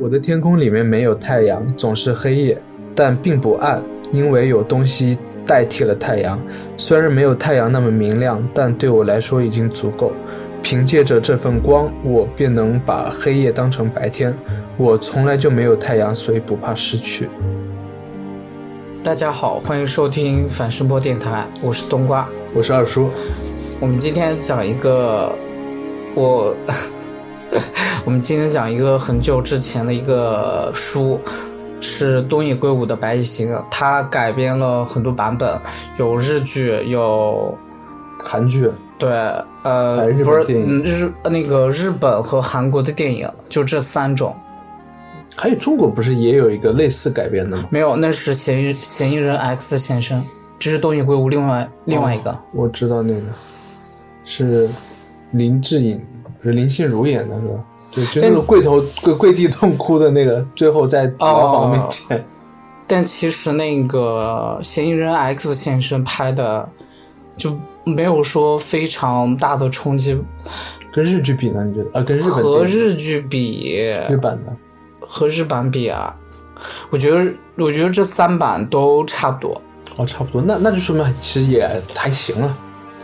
我的天空里面没有太阳，总是黑夜，但并不暗，因为有东西代替了太阳。虽然没有太阳那么明亮，但对我来说已经足够。凭借着这份光，我便能把黑夜当成白天。我从来就没有太阳，所以不怕失去。大家好，欢迎收听反声波电台，我是冬瓜，我是二叔。我们今天讲一个，我，我们今天讲一个很久之前的一个书，是东野圭吾的《白夜行》，它改编了很多版本，有日剧，有韩剧。对，呃，不是日那个日本和韩国的电影，就这三种。还有中国不是也有一个类似改编的吗？没有，那是嫌疑嫌疑人 X 先生，这是东野圭吾另外另外一个。我知道那个是林志颖，不是林心如演的是吧？对就那个跪头跪跪地痛哭的那个，最后在牢房面前。但其实那个嫌疑人 X 先生拍的。就没有说非常大的冲击，跟日剧比呢？你觉得啊？跟日本和日剧比，日版的和日版比啊？我觉得，我觉得这三版都差不多。哦，差不多，那那就说明其实也还行了。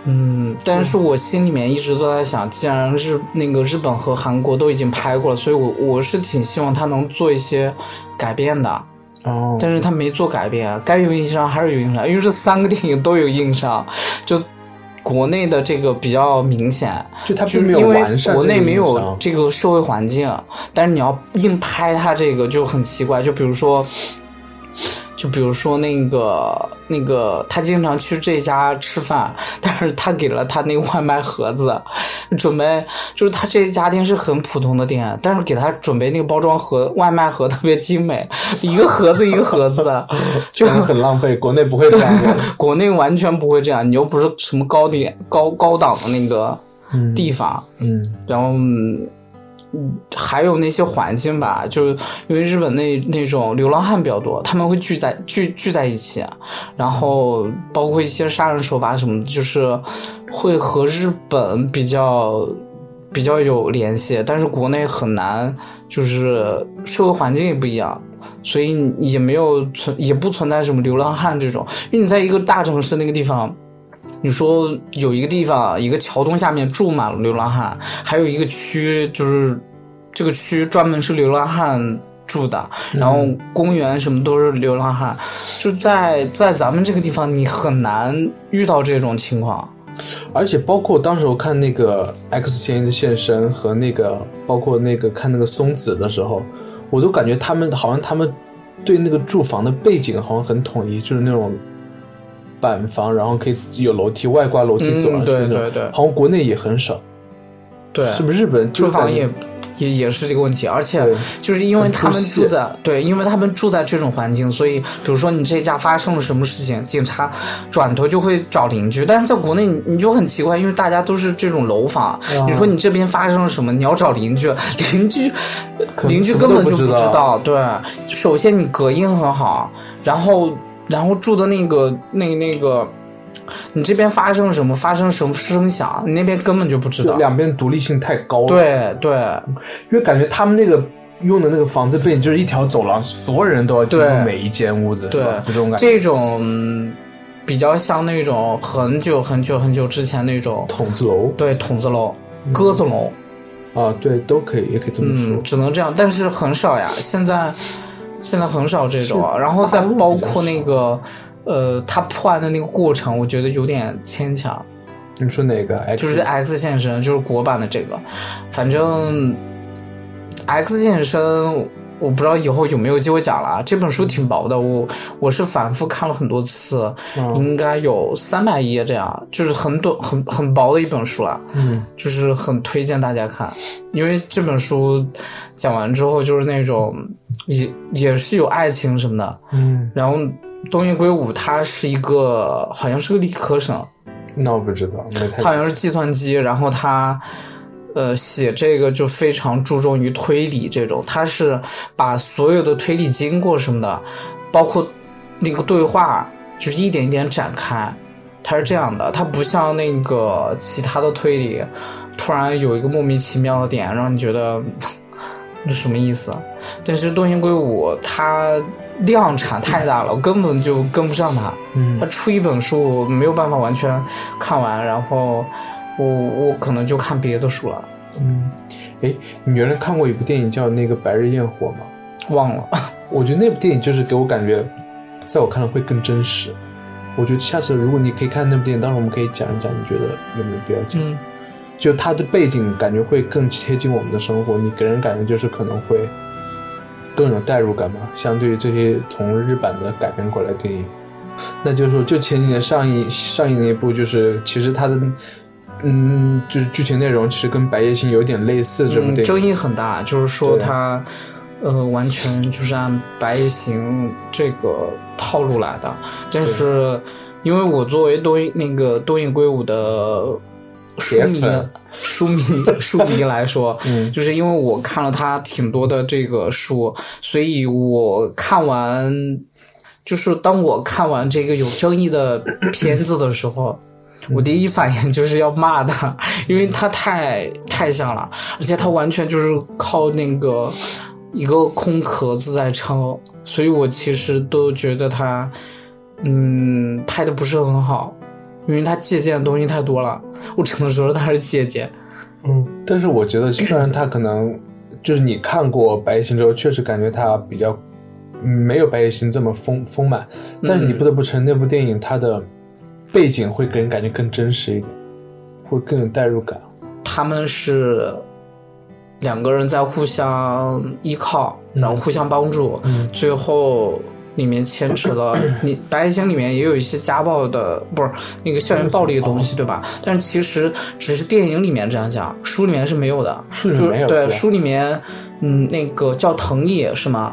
嗯，但是我心里面一直都在想，既然日那个日本和韩国都已经拍过了，所以我我是挺希望他能做一些改变的。哦，但是他没做改变，该有硬伤还是有硬伤，因为这三个电影都有硬伤，就国内的这个比较明显，就他就是因为国内没有这个社会环境，但是你要硬拍他这个就很奇怪，就比如说。就比如说那个那个，他经常去这家吃饭，但是他给了他那个外卖盒子，准备就是他这家店是很普通的店，但是给他准备那个包装盒外卖盒特别精美，一个盒子一个盒子的，就很浪费。国内不会这样，国内完全不会这样。你又不是什么高点高高档的那个地方，嗯，然后。嗯还有那些环境吧，就是因为日本那那种流浪汉比较多，他们会聚在聚聚在一起，然后包括一些杀人手法什么，就是会和日本比较比较有联系，但是国内很难，就是社会环境也不一样，所以也没有存也不存在什么流浪汉这种，因为你在一个大城市那个地方。你说有一个地方，一个桥洞下面住满了流浪汉，还有一个区就是这个区专门是流浪汉住的，然后公园什么都是流浪汉，就在在咱们这个地方，你很难遇到这种情况。而且包括当时我看那个 X 嫌疑的现身和那个包括那个看那个松子的时候，我都感觉他们好像他们对那个住房的背景好像很统一，就是那种。板房，然后可以有楼梯，外挂楼梯走上去对对对，好像国内也很少。对，是不是日本住房也也也是这个问题？而且就是因为他们住在对，因为他们住在这种环境，所以比如说你这家发生了什么事情，警察转头就会找邻居。但是在国内，你你就很奇怪，因为大家都是这种楼房，你说你这边发生了什么，你要找邻居，邻居邻居根本就不知道。对，首先你隔音很好，然后。然后住的那个那那个，你这边发生什么发生什么声响，你那边根本就不知道。两边独立性太高了。对对，因为感觉他们那个用的那个房子背景就是一条走廊，所有人都要进入每一间屋子，对这种感觉。这种比较像那种很久很久很久之前那种筒子楼，对筒子楼、鸽子楼啊，对都可以，也可以这么说。只能这样，但是很少呀，现在。现在很少这种，然后再包括那个，呃，他破案的那个过程，我觉得有点牵强。你说哪个？就是 X 现身，就是国版的这个，反正 X 现身。我不知道以后有没有机会讲了啊。这本书挺薄的，我我是反复看了很多次，应该有三百页这样，就是很短、很很薄的一本书了。嗯，就是很推荐大家看，因为这本书讲完之后，就是那种也也是有爱情什么的。嗯，然后东野圭吾他是一个好像是个理科生，那我不知道，他好像是计算机，然后他。呃，写这个就非常注重于推理这种，他是把所有的推理经过什么的，包括那个对话，就是一点一点展开。他是这样的，他不像那个其他的推理，突然有一个莫名其妙的点，让你觉得 这什么意思？但是东野圭吾他量产太大了，我根本就跟不上他。嗯他出一本书没有办法完全看完，然后我我可能就看别的书了，嗯，哎，你原来看过一部电影叫那个《白日焰火》吗？忘了。我觉得那部电影就是给我感觉，在我看来会更真实。我觉得下次如果你可以看那部电影，到时候我们可以讲一讲，你觉得有没有必要讲？嗯就它的背景感觉会更贴近我们的生活，你给人感觉就是可能会更有代入感嘛，相对于这些从日版的改编过来的电影。那就是说，就前几年上映上映的一部，就是其实它的嗯，就是剧情内容其实跟《白夜行》有点类似，这部嗯，电影。争议很大，就是说对。他呃完全就是按《白夜行》这个套路来的，但是因为我作为东那个东野圭吾的书迷书迷 书迷来说，嗯。就是因为我看了他挺多的这个书，所以我看完，就是当我看完这个有争议的片子的时候，我第一反应就是要骂他，因为他太太像了，而且他完全就是靠那个一个空壳子在撑，所以我其实都觉得他，嗯，拍的不是很好，因为他借鉴的东西太多了，我只能说他是借鉴。嗯，但是我觉得，虽然他可能就是你看过《白夜行》之后，确实感觉他比较嗯没有《白夜行》这么丰丰满，但是你不得不承认，那部电影它的背景会给人感觉更真实一点，会更有代入感。他们是两个人在互相依靠，然后互相帮助，嗯最后里面牵扯了 你《白夜行》里面也有一些家暴的，不是那个校园暴力的东西，对吧？但是其实只是电影里面这样讲，书里面是没有的。书里面没有就是对，书里面，嗯，那个叫藤野是吗？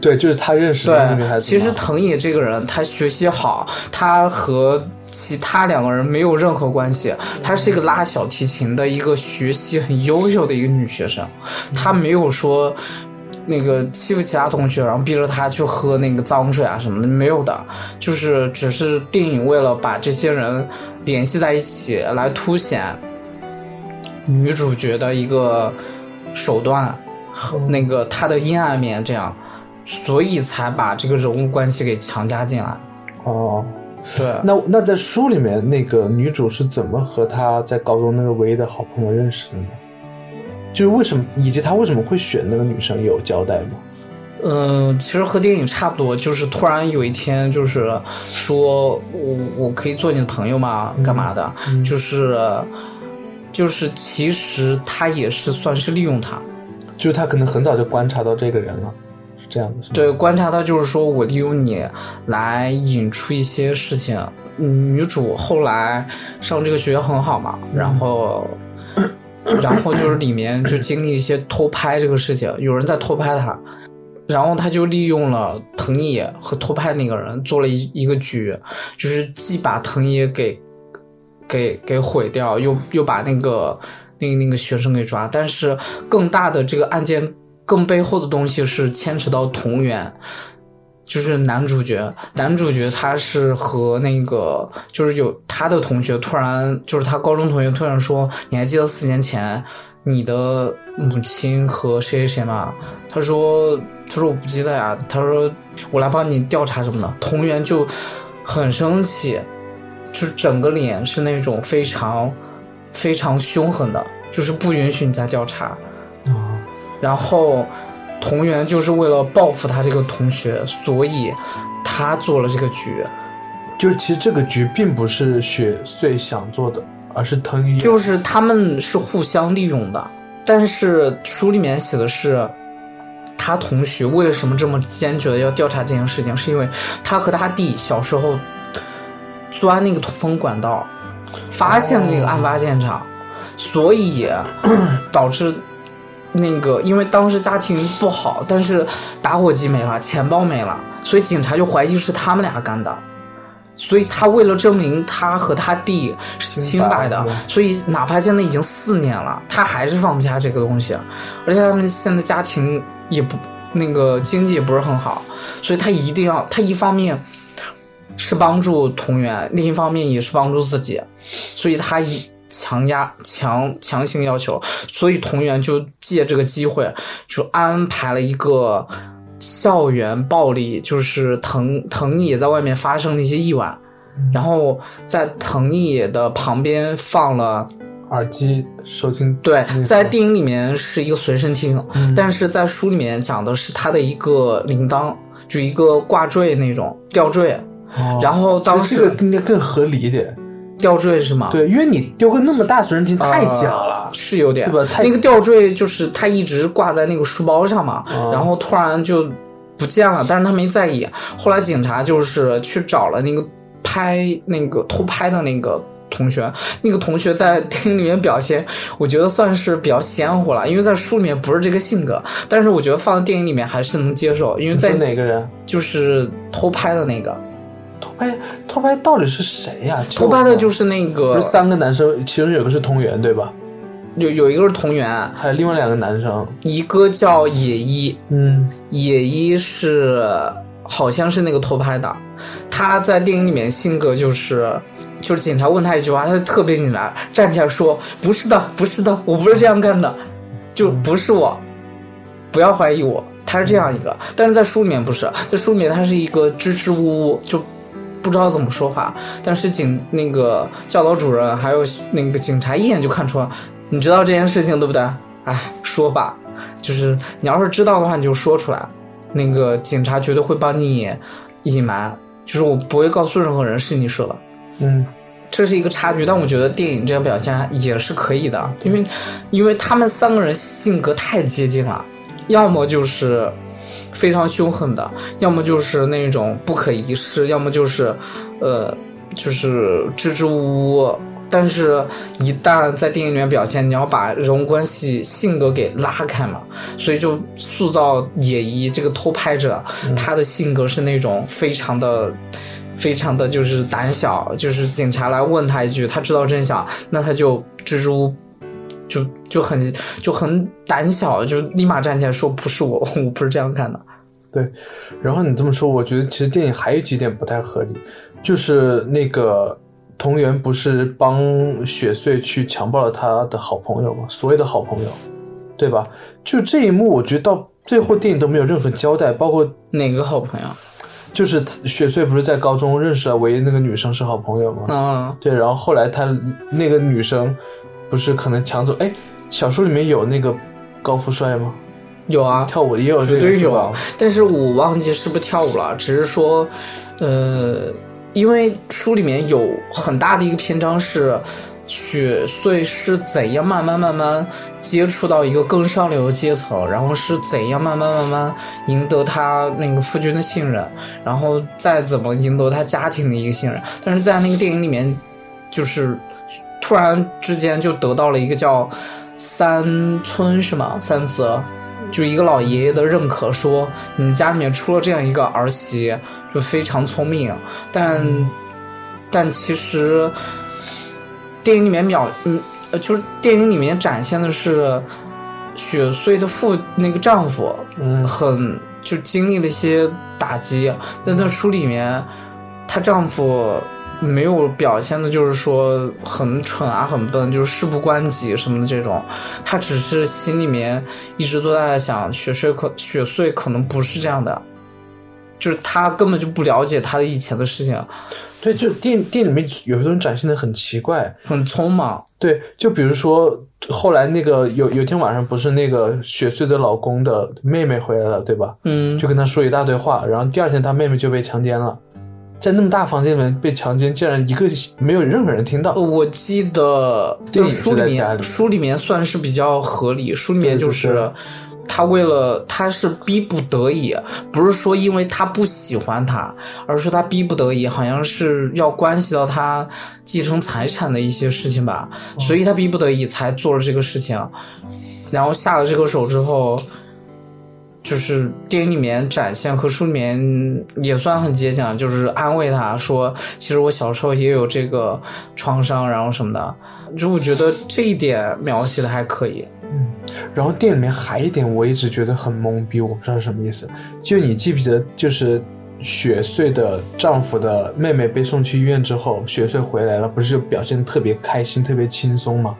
对，就是他认识的那个女孩对，子。其实藤野这个人，他学习好，他和其他两个人没有任何关系。她是一个拉小提琴的一个学习很优秀的一个女学生，她没有说那个欺负其他同学，然后逼着她去喝那个脏水啊什么的，没有的。就是只是电影为了把这些人联系在一起，来凸显女主角的一个手段和那个她的阴暗面，这样。所以才把这个人物关系给强加进来。哦，对，那那在书里面，那个女主是怎么和她在高中那个唯一的好朋友认识的呢？就是为什么，以及她为什么会选那个女生，有交代吗？嗯，其实和电影差不多，就是突然有一天，就是说我我可以做你的朋友吗？干嘛的？嗯就是就是其实他也是算是利用他，就是她可能很早就观察到这个人了，是这样的，对，观察到就是说我利用你来引出一些事情。嗯女主后来上这个学校很好嘛，然后。然后就是里面就经历一些偷拍这个事情，有人在偷拍她，然后他就利用了藤野和偷拍那个人做了一一个局，就是既把藤野给给给毁掉，又又把那个那个那个学生给抓，但是更大的这个案件更背后的东西是牵扯到同源。就是男主角，男主角他是和那个，就是有他的同学突然，就是他高中同学突然说，你还记得四年前你的母亲和谁谁谁吗？他说，他说我不记得呀。他说我来帮你调查什么的。同源就很生气，就是整个脸是那种非常非常凶狠的，就是不允许你再调查。哦，然后同源就是为了报复他这个同学，所以他做了这个局。就是其实这个局并不是雪穗想做的，而是藤原。就是他们是互相利用的，但是书里面写的是，他同学为什么这么坚决的要调查这件事情，是因为他和他弟小时候钻那个通风管道，发现了那个案发现场，所以导致那个因为当时家庭不好，但是打火机没了，钱包没了，所以警察就怀疑是他们俩干的。所以他为了证明他和他弟是清白的，所以哪怕现在已经四年了，他还是放不下这个东西，而且他们现在家庭也不那个经济也不是很好，所以他一定要他一方面是帮助同源，另一方面也是帮助自己，所以他一强压、强强行要求，所以同源就借这个机会，就安排了一个校园暴力，就是藤藤野在外面发生了一些意外，然后在藤野的旁边放了。耳机收听对，在电影里面是一个随身听，但是在书里面讲的是他的一个铃铛，就一个挂坠那种吊坠。然后当时这个应该更合理一点，吊坠是吗？对，因为你丢个那么大随身听太假了，是有点对吧？那个吊坠就是它一直挂在那个书包上嘛，然后突然就不见了，但是他没在意。后来警察就是去找了那个拍那个偷拍的那个。同学，那个同学在电影里面表现，我觉得算是比较鲜活了，因为在书里面不是这个性格，但是我觉得放在电影里面还是能接受，因为在哪个人就是偷拍的那个，偷拍偷拍到底是谁呀？偷拍的就是那个三个男生，其中有个是同源对吧？有有一个是同源，还有另外两个男生，一个叫野一，嗯，野一是好像是那个偷拍的，他在电影里面性格就是。就是警察问他一句话，他就特别紧张，站起来说：“不是的，不是的，我不是这样干的，就不是我，不要怀疑我。”他是这样一个，但是在书里面不是，在书里面他是一个支支吾吾，就不知道怎么说话。但是警那个教导主任还有那个警察一眼就看出，你知道这件事情对不对？哎，说吧，就是你要是知道的话，你就说出来，那个警察绝对会帮你隐瞒，就是我不会告诉任何人是你说的。嗯，这是一个差距，但我觉得电影这样表现也是可以的，因为，因为他们三个人性格太接近了，要么就是非常凶狠的，要么就是那种不可一世，要么就是，呃，就是支支吾吾。但是，一旦在电影里面表现，你要把人物关系、性格给拉开嘛，所以就塑造野一这个偷拍者，他的性格是那种非常的。非常的就是胆小，就是警察来问他一句，他知道真相，那他就支支吾，就就很就很胆小，就立马站起来说不是我，我不是这样干的。对，然后你这么说，我觉得其实电影还有几点不太合理，就是那个同源不是帮雪穗去强暴了他的好朋友吗？所有的好朋友，对吧？就这一幕，我觉得到最后电影都没有任何交代，包括哪个好朋友。就是雪穗不是在高中认识了唯一那个女生是好朋友吗？啊，对，然后后来他那个女生不是可能抢走？哎，小说里面有那个高富帅吗？有啊，跳舞也有，绝对有。但是我忘记是不是跳舞了，只是说，呃，因为书里面有很大的一个篇章是。雪穗是怎样慢慢慢慢接触到一个更上流的阶层，然后是怎样慢慢慢慢赢得他那个夫君的信任，然后再怎么赢得他家庭的一个信任。但是在那个电影里面，就是突然之间就得到了一个叫三村是吗？三泽，就一个老爷爷的认可，说你家里面出了这样一个儿媳，就非常聪明。但但其实。电影里面秒，嗯，呃，就是电影里面展现的是雪穗的父那个丈夫，嗯，很就经历了一些打击，但在书里面，她丈夫没有表现的，就是说很蠢啊，很笨，就是事不关己什么的这种，他只是心里面一直都在想，雪穗可雪穗可能不是这样的。就是他根本就不了解他的以前的事情，对，就电电影里面有些东西展现的很奇怪，很匆忙。对，就比如说后来那个有有天晚上不是那个雪穗的老公的妹妹回来了，对吧？嗯，就跟他说一大堆话，然后第二天他妹妹就被强奸了，在那么大房间里面被强奸，竟然一个没有任何人听到。我记得书里面书里面算是比较合理，书里面就是。他为了他是逼不得已，不是说因为他不喜欢他，而是他逼不得已，好像是要关系到他继承财产的一些事情吧，所以他逼不得已才做了这个事情，然后下了这个手之后，就是电影里面展现和书里面也算很接近，就是安慰他说，其实我小时候也有这个创伤，然后什么的，就我觉得这一点描写的还可以。嗯，然后店里面还一点，我一直觉得很懵逼，我不知道是什么意思。就你记不记得，就是雪穗的丈夫的妹妹被送去医院之后，雪穗回来了，不是就表现特别开心、特别轻松吗？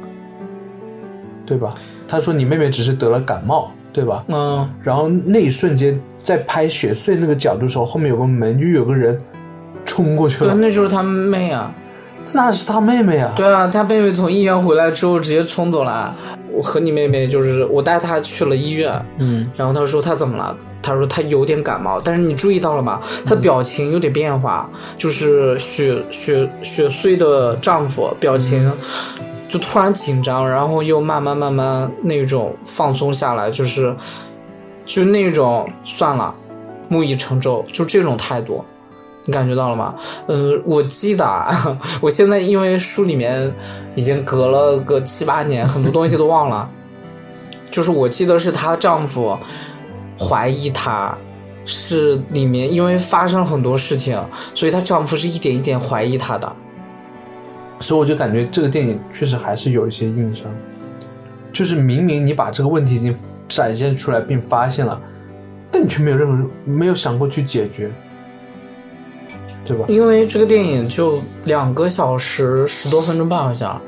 对吧？他说你妹妹只是得了感冒，对吧？嗯，然后那一瞬间，在拍雪穗那个角度的时候，后面有个门，就有个人冲过去对，了，那就是他妹啊。那是他妹妹啊。对啊，他妹妹从医院回来之后直接冲走了。我和你妹妹就是我带她去了医院，嗯，然后她说她怎么了？她说她有点感冒，但是你注意到了吗？她表情有点变化，就是雪雪雪穗的丈夫表情就突然紧张，然后又慢慢慢慢那种放松下来，就是就那种算了，木已成舟，就这种态度。你感觉到了吗？嗯，我记得啊，我现在因为书里面已经隔了个七八年，很多东西都忘了。就是我记得是她丈夫怀疑她，是里面因为发生了很多事情，所以她丈夫是一点一点怀疑她的。所以我就感觉这个电影确实还是有一些硬伤，就是明明你把这个问题已经展现出来并发现了，但你却没有任何没有想过去解决，对吧？因为这个电影就两个小时十多分钟吧，好像，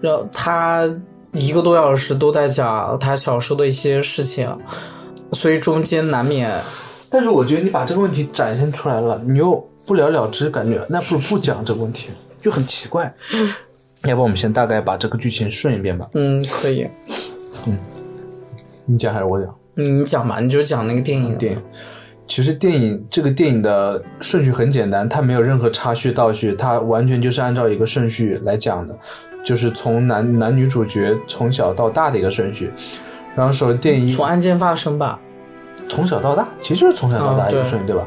然后他一个多小时都在讲他小时候的一些事情，所以中间难免。但是我觉得你把这个问题展现出来了，你又不了了之，感觉那不如不讲这个问题，就很奇怪。要不我们先大概把这个剧情顺一遍吧？嗯可以，嗯你讲还是我讲？你讲吧，你就讲那个电影。电影，其实电影这个电影的顺序很简单，它没有任何插叙倒叙，它完全就是按照一个顺序来讲的，就是从男男女主角从小到大的一个顺序。然后首先电影从案件发生吧，从小到大，其实就是从小到大一个顺序，对吧？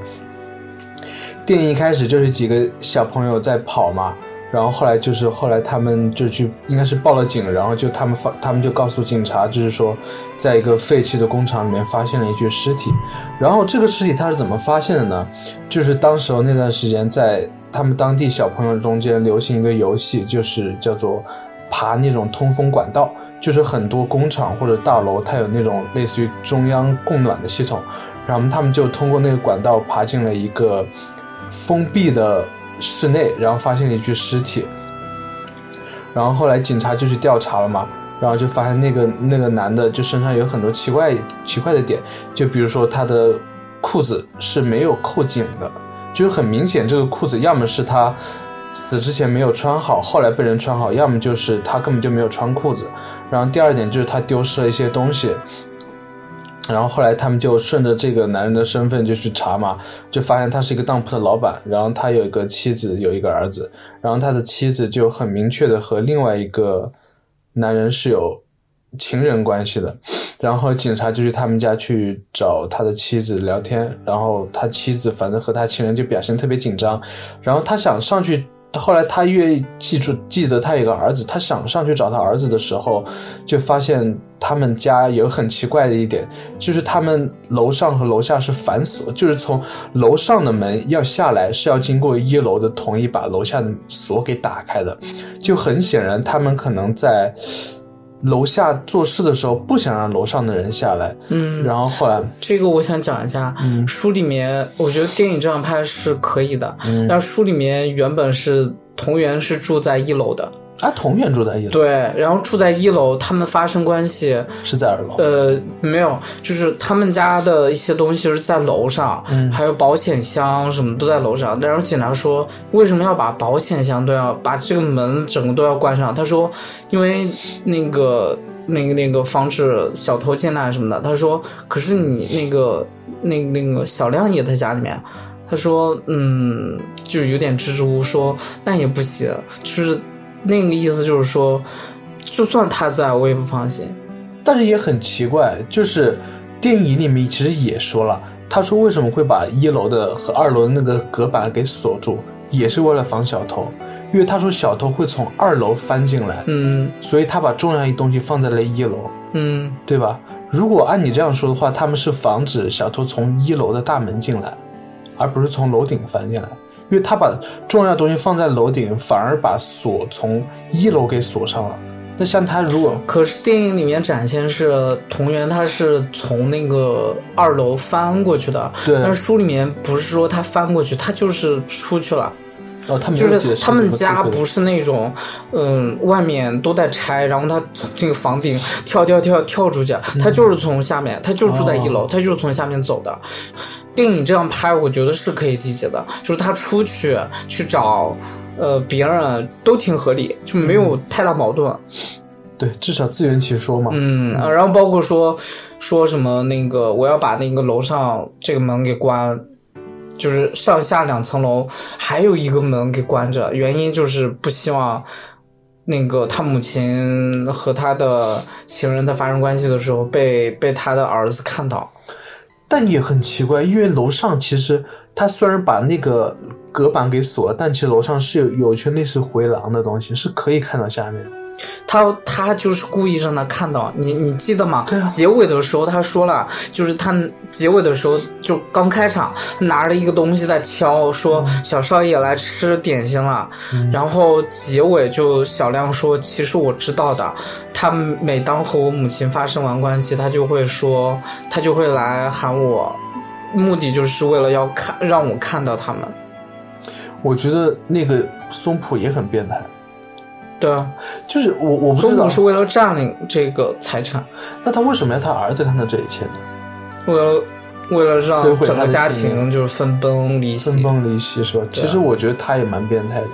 电影一开始就是几个小朋友在跑嘛，然后后来就是后来他们就去应该是报了警，然后就他们发他们就告诉警察，就是说在一个废弃的工厂里面发现了一具尸体，然后这个尸体他是怎么发现的呢？就是当时候那段时间在他们当地小朋友中间流行一个游戏，就是叫做爬那种通风管道。就是很多工厂或者大楼，它有那种类似于中央供暖的系统，然后他们就通过那个管道爬进了一个封闭的室内，然后发现了一具尸体。然后后来警察就去调查了嘛，然后就发现那个那个男的就身上有很多奇怪奇怪的点，就比如说他的裤子是没有扣紧的，就很明显这个裤子要么是他死之前没有穿好，后来被人穿好，要么就是他根本就没有穿裤子。然后第二点就是他丢失了一些东西，然后后来他们就顺着这个男人的身份就去查嘛，就发现他是一个当铺的老板，然后他有一个妻子，有一个儿子，然后他的妻子就很明确的和另外一个男人是有情人关系的，然后警察就去他们家去找他的妻子聊天，然后他妻子反正和他情人就表现特别紧张，然后他想上去。后来他越记住记得他有个儿子，他想上去找他儿子的时候，就发现他们家有很奇怪的一点，就是他们楼上和楼下是反锁，就是从楼上的门要下来是要经过一楼的同意把楼下的锁给打开的，就很显然他们可能在楼下做事的时候不想让楼上的人下来，嗯，然后后来这个我想讲一下，嗯。书里面我觉得电影这样拍是可以的，嗯。但书里面原本是同源是住在一楼的，啊同院住在一楼，对，然后住在一楼，他们发生关系，是在二楼，呃，没有，就是他们家的一些东西是在楼上，嗯还有保险箱什么都在楼上。然后警察说，为什么要把保险箱都要把这个门整个都要关上？他说，因为那个那个那个防止小偷进来什么的。他说，可是你那个那那个小亮也在家里面。他说，嗯，就是有点支支吾吾说，那也不行，就是那个意思，就是说，就算他在我也不放心。但是也很奇怪，就是电影里面其实也说了，他说为什么会把一楼的和二楼的那个隔板给锁住，也是为了防小偷，因为他说小偷会从二楼翻进来，嗯所以他把重要一东西放在了一楼，嗯对吧？如果按你这样说的话，他们是防止小偷从一楼的大门进来，而不是从楼顶翻进来。因为他把重要的东西放在楼顶，反而把锁从一楼给锁上了，那像他如果可是电影里面展现是同源，他是从那个二楼翻过去的，对但是书里面不是说他翻过去，他就是出去了。哦，就是他们家不是那种，嗯，外面都在拆，然后他从这个房顶跳跳跳跳出去，嗯他就是从下面，他就是住在一楼，哦他就是从下面走的。电影这样拍，我觉得是可以理解的，就是他出去去找，呃，别人都挺合理，就没有太大矛盾。对，至少自圆其说嘛。嗯，呃然后包括说说什么那个我要把那个楼上这个门给关，就是上下两层楼还有一个门给关着，原因就是不希望那个他母亲和他的情人在发生关系的时候被被他的儿子看到。但也很奇怪，因为楼上其实他虽然把那个隔板给锁了，但其实楼上是有有一圈类似回廊的东西，是可以看到下面的。他他就是故意让他看到你，你记得吗？啊结尾的时候他说了，就是他结尾的时候就刚开场，拿着一个东西在敲，说小少爷来吃点心了。嗯然后结尾就小亮说，其实我知道的，他每当和我母亲发生完关系，他就会说，他就会来喊我，目的就是为了要看让我看到他们。我觉得那个松浦也很变态，对啊，就是我我不知道是为了占领这个财产。那他为什么要他儿子看到这一切呢？为了为了让整个家庭就是分崩离析分。崩离析是吧？啊其实我觉得他也蛮变态的，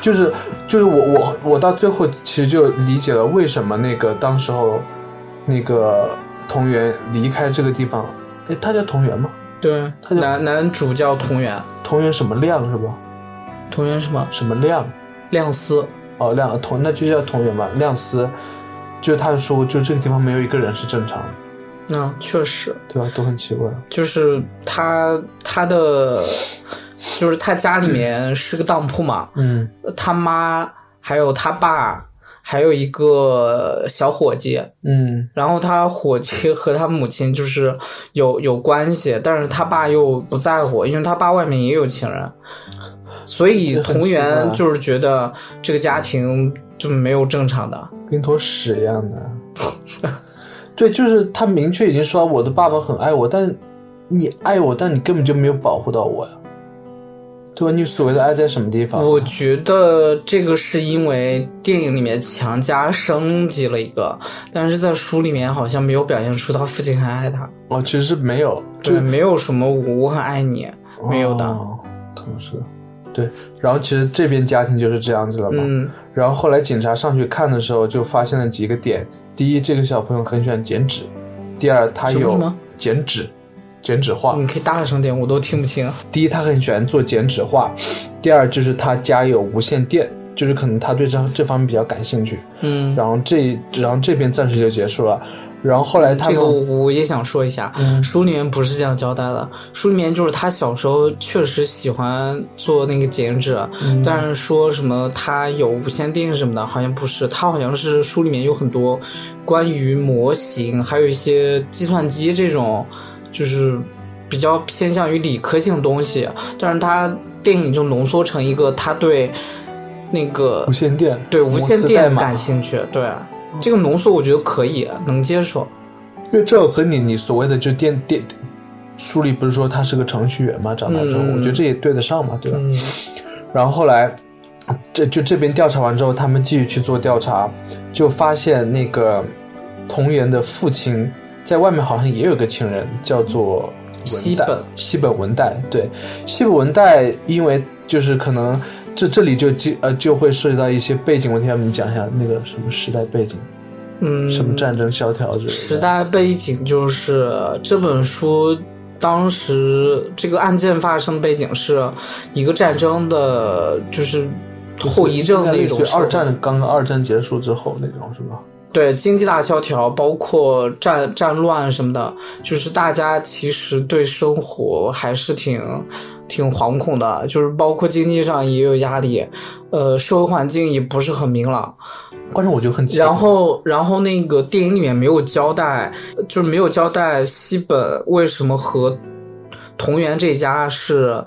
就是就是我我我到最后其实就理解了为什么那个当时候那个同源离开这个地方，哎，他叫同源吗？对，他叫男男主叫同源，同源什么亮是吧？同源什么什么亮？亮丝，哦，亮同那就叫同源吧，亮丝。就是他说过，就这个地方没有一个人是正常的，嗯，确实对吧？都很奇怪。就是他他的就是他家里面是个当铺嘛，嗯他妈还有他爸。还有一个小伙计，嗯然后他伙计和他母亲就是有有关系，但是他爸又不在乎，因为他爸外面也有情人，所以同源就是觉得这个家庭就没有正常的。跟坨屎一样的。对，就是他明确已经说我的爸爸很爱我，但你爱我，但你根本就没有保护到我呀，对吧？你所谓的爱在什么地方？我觉得这个是因为电影里面强加升级了一个，但是在书里面好像没有表现出他父亲很爱他，哦，其实是没有，对，没有什么我很爱你，没有的。哦，可能是。对，然后其实这边家庭就是这样子了嘛。嗯。然后后来警察上去看的时候，就发现了几个点：第一，这个小朋友很喜欢剪纸；第二，他有剪纸、剪纸画；你可以大声点，我都听不清。第一，他很喜欢做剪纸画；第二，就是他家有无线电，就是可能他对这这方面比较感兴趣。嗯，然后这，然后这边暂时就结束了。然后后来他这，个我也想说一下，嗯书里面不是这样交代的。书里面就是他小时候确实喜欢做那个剪纸，嗯但是说什么他有无线电什么的，好像不是。他好像是书里面有很多关于模型，还有一些计算机这种，就是比较偏向于理科性的东西。但是他电影就浓缩成一个他对那个无线电，对无线电感兴趣，对。这个浓缩我觉得可以，能接受。因为这个和你你所谓的就电电书里不是说他是个程序员嘛，长大之后，嗯我觉得这也对得上嘛，对吧？嗯然后后来，这就这边调查完之后，他们继续去做调查，就发现那个童言的父亲在外面好像也有个情人，叫做西本西本文代。对，西本文代，因为就是可能这这里就就呃就会涉及到一些背景问题，要你讲一下那个什么时代背景，嗯，什么战争萧条之类的。时代背景就是这本书当时这个案件发生背景是一个战争的，就是后遗症那种二战刚刚二战结束之后那种是吧？对经济大萧条，包括战战乱什么的，就是大家其实对生活还是挺挺惶恐的，就是包括经济上也有压力，呃，社会环境也不是很明朗。关键我就很然后，然后那个电影里面没有交代，就是没有交代西本为什么和同源这家是，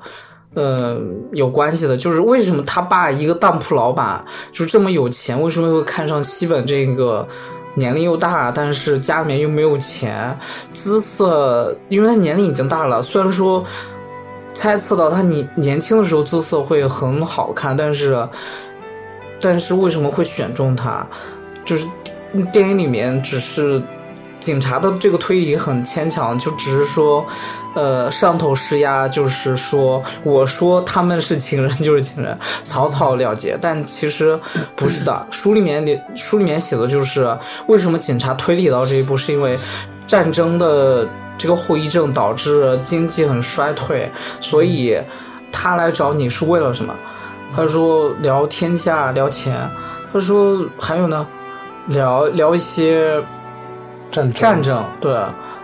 呃，有关系的，就是为什么他爸一个当铺老板就这么有钱，为什么会看上西本这个年龄又大，但是家里面又没有钱，姿色，因为他年龄已经大了，虽然说猜测到他年年轻的时候姿色会很好看，但是，但是为什么会选中他？就是电影里面只是。警察的这个推理很牵强，就只是说，呃，上头施压，就是说，我说他们是情人就是情人，草草了结。但其实不是的，书里面里书里面写的就是为什么警察推理到这一步，是因为战争的这个后遗症导致经济很衰退，所以他来找你是为了什么？他说聊天下聊钱，他说还有呢，聊聊一些。战战争，对，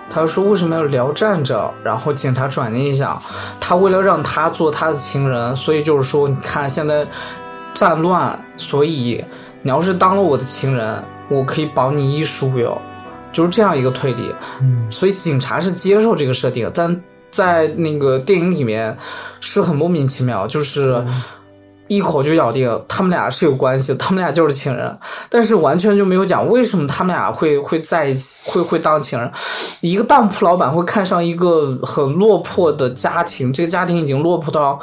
他说为什么要聊战争？然后警察转念一想，他为了让他做他的情人，所以就是说，你看现在战乱，所以你要是当了我的情人，我可以保你衣食无忧，就是这样一个推理。嗯，所以警察是接受这个设定，但在那个电影里面是很莫名其妙，就是。一口就咬定他们俩是有关系，他们俩就是情人，但是完全就没有讲为什么他们俩会会在一起，会会当情人。一个当铺老板会看上一个很落魄的家庭，这个家庭已经落魄到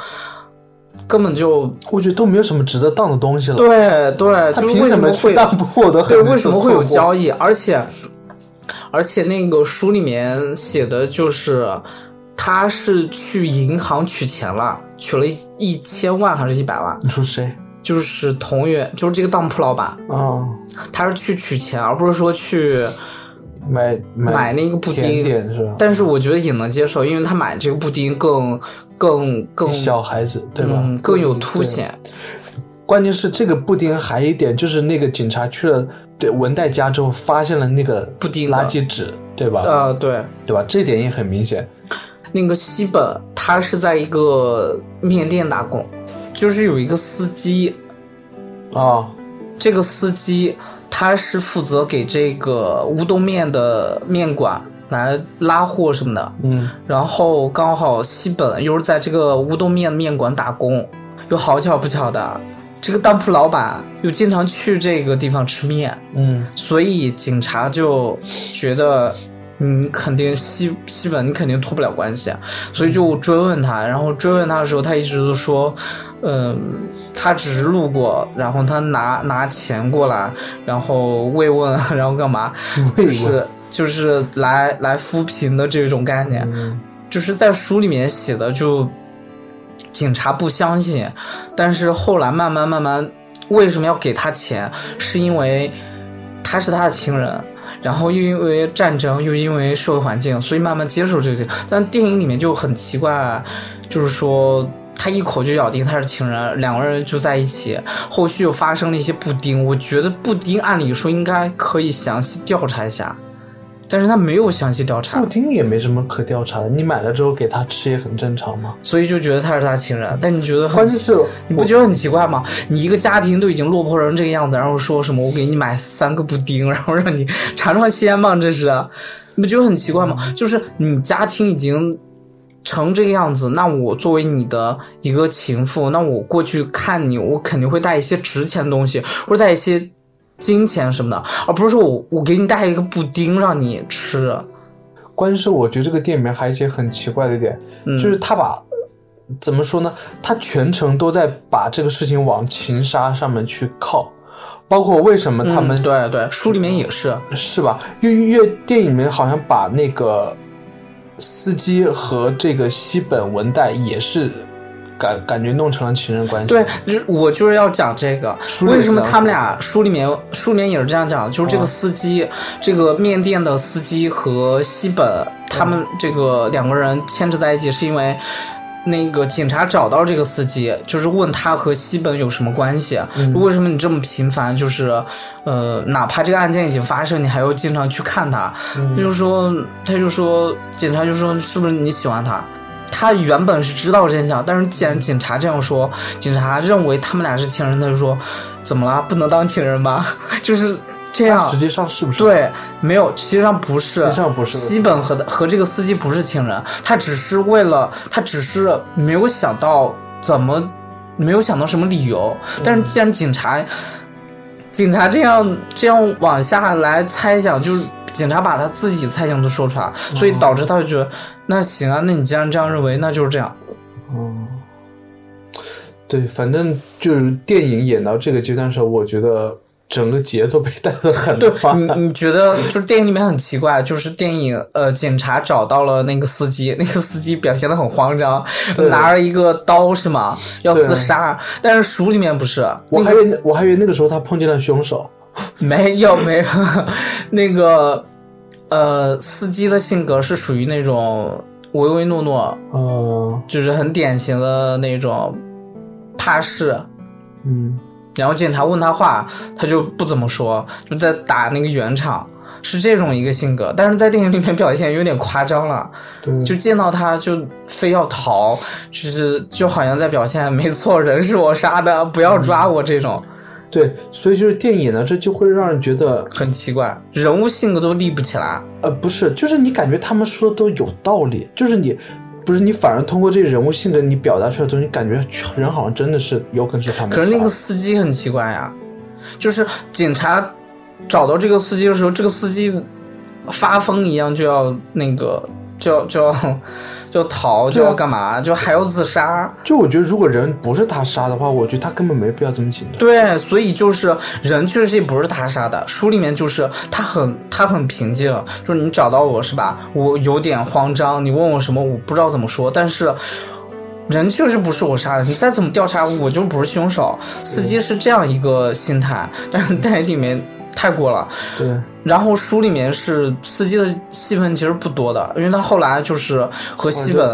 根本就我觉得都没有什么值得当的东西了。对对，就是为什么会当铺的？对，为什么会有交易？而且而且那个书里面写的就是。他是去银行取钱了，取了一一千万还是一百万？你说谁？就是同源，就是这个当铺老板啊。他是去取钱，而不是说去买买那个布丁，是吧？但是我觉得也能接受，因为他买这个布丁更更更小孩子对吧？更有凸显。关键是这个布丁还有一点，就是那个警察去了对文代家之后，发现了那个布丁垃圾纸，对吧？呃，对，对吧？这点也很明显。那个西本，他是在一个面店打工，就是有一个司机，啊，这个司机他是负责给这个乌冬面的面馆来拉货什么的，嗯，然后刚好西本又是在这个乌冬面面馆打工，又好巧不巧的，这个当铺老板又经常去这个地方吃面，嗯，所以警察就觉得。你肯定西西本，你肯定脱不了关系，所以就追问他。然后追问他的时候，他一直都说，嗯，他只是路过，然后他拿拿钱过来，然后慰问，然后干嘛？就 是就是来来扶贫的这种概念，就是在书里面写的，就警察不相信，但是后来慢慢慢慢，为什么要给他钱？是因为他是他的情人。然后又因为战争，又因为社会环境，所以慢慢接受这些。但电影里面就很奇怪，就是说他一口就咬定他是情人，两个人就在一起。后续又发生了一些布丁，我觉得布丁按理说应该可以详细调查一下。但是他没有详细调查，布丁也没什么可调查的，你买了之后给他吃也很正常嘛。所以就觉得他是他情人，但你觉得关键是你不觉得很奇怪吗？你一个家庭都已经落魄成这个样子，然后说什么我给你买三个布丁，然后让你尝尝鲜吗？这是，你不觉得很奇怪吗？就是你家庭已经成这个样子，那我作为你的一个情妇，那我过去看你，我肯定会带一些值钱的东西，或者带一些。金钱什么的，而不是说我我给你带一个布丁让你吃。关键是我觉得这个店里面还有一些很奇怪的点，就是他把怎么说呢？他全程都在把这个事情往情杀上面去靠，包括为什么他们对对书里面也是是吧？因为因为电影里面好像把那个司机和这个西本文代也是。感感觉弄成了情人关系。对，我就是要讲这个，为什么他们俩书里面书里面也是这样讲，就是这个司机，这个面店的司机和西本他们这个两个人牵扯在一起，是因为那个警察找到这个司机，就是问他和西本有什么关系？为什么你这么频繁？就是呃，哪怕这个案件已经发生，你还要经常去看他？他就说，他就说，警察就说，是不是你喜欢他？他原本是知道真相，但是既然警察这样说，警察认为他们俩是情人，他就说，怎么了？不能当情人吧？就是这样实际上是不是？，对，没有，实际上不是，实际上不是西本和和这个司机不是情人，他只是为了，他只是没有想到怎么，没有想到什么理由。但是既然警察，警察这样这样往下来猜想，就是警察把他自己猜想都说出来，所以导致他就觉得，那行啊，那你既然这样认为，那就是这样。嗯，对，反正就是电影演到这个阶段的时候，我觉得整个节奏被带的很 对快。你，你觉得就是电影里面很奇怪，就是电影呃，警察找到了那个司机，那个司机表现的很慌张，拿了一个刀是吗？要自杀，但是书里面不是，我还以那个为我还以为那个时候他碰见了凶手。没 有没有，那个呃，司机的性格是属于那种唯唯诺诺，哦。就是很典型的那种怕事。嗯，然后警察问他话，他就不怎么说，就在打那个圆场，是这种一个性格。但是在电影里面表现有点夸张了，对，就见到他就非要逃，就是就好像在表现没错，人是我杀的，不要抓我这种，对，所以就是电影呢，这就会让人觉得，很奇怪，人物性格都立不起来。呃，不是，就是你感觉他们说的都有道理，就是你。不是你，反而通过这个人物性格，你表达出来的东西，感觉人好像真的是有可能是他们。可是那个司机很奇怪呀，就是警察找到这个司机的时候，这个司机发疯一样就要那个就要就要就逃，就要干嘛，就还要自杀。就我觉得，如果人不是他杀的话，我觉得他根本没必要这么紧张。对，所以就是人确实也不是他杀的，书里面就是他很他很平静，就是你找到我是吧？我有点慌张，你问我什么，我不知道怎么说，但是。人确实不是我杀的，你再怎么调查，我就不是凶手。司机是这样一个心态，但是电影里面太过了。对，然后书里面是司机的戏份其实不多的，因为他后来就是和西本。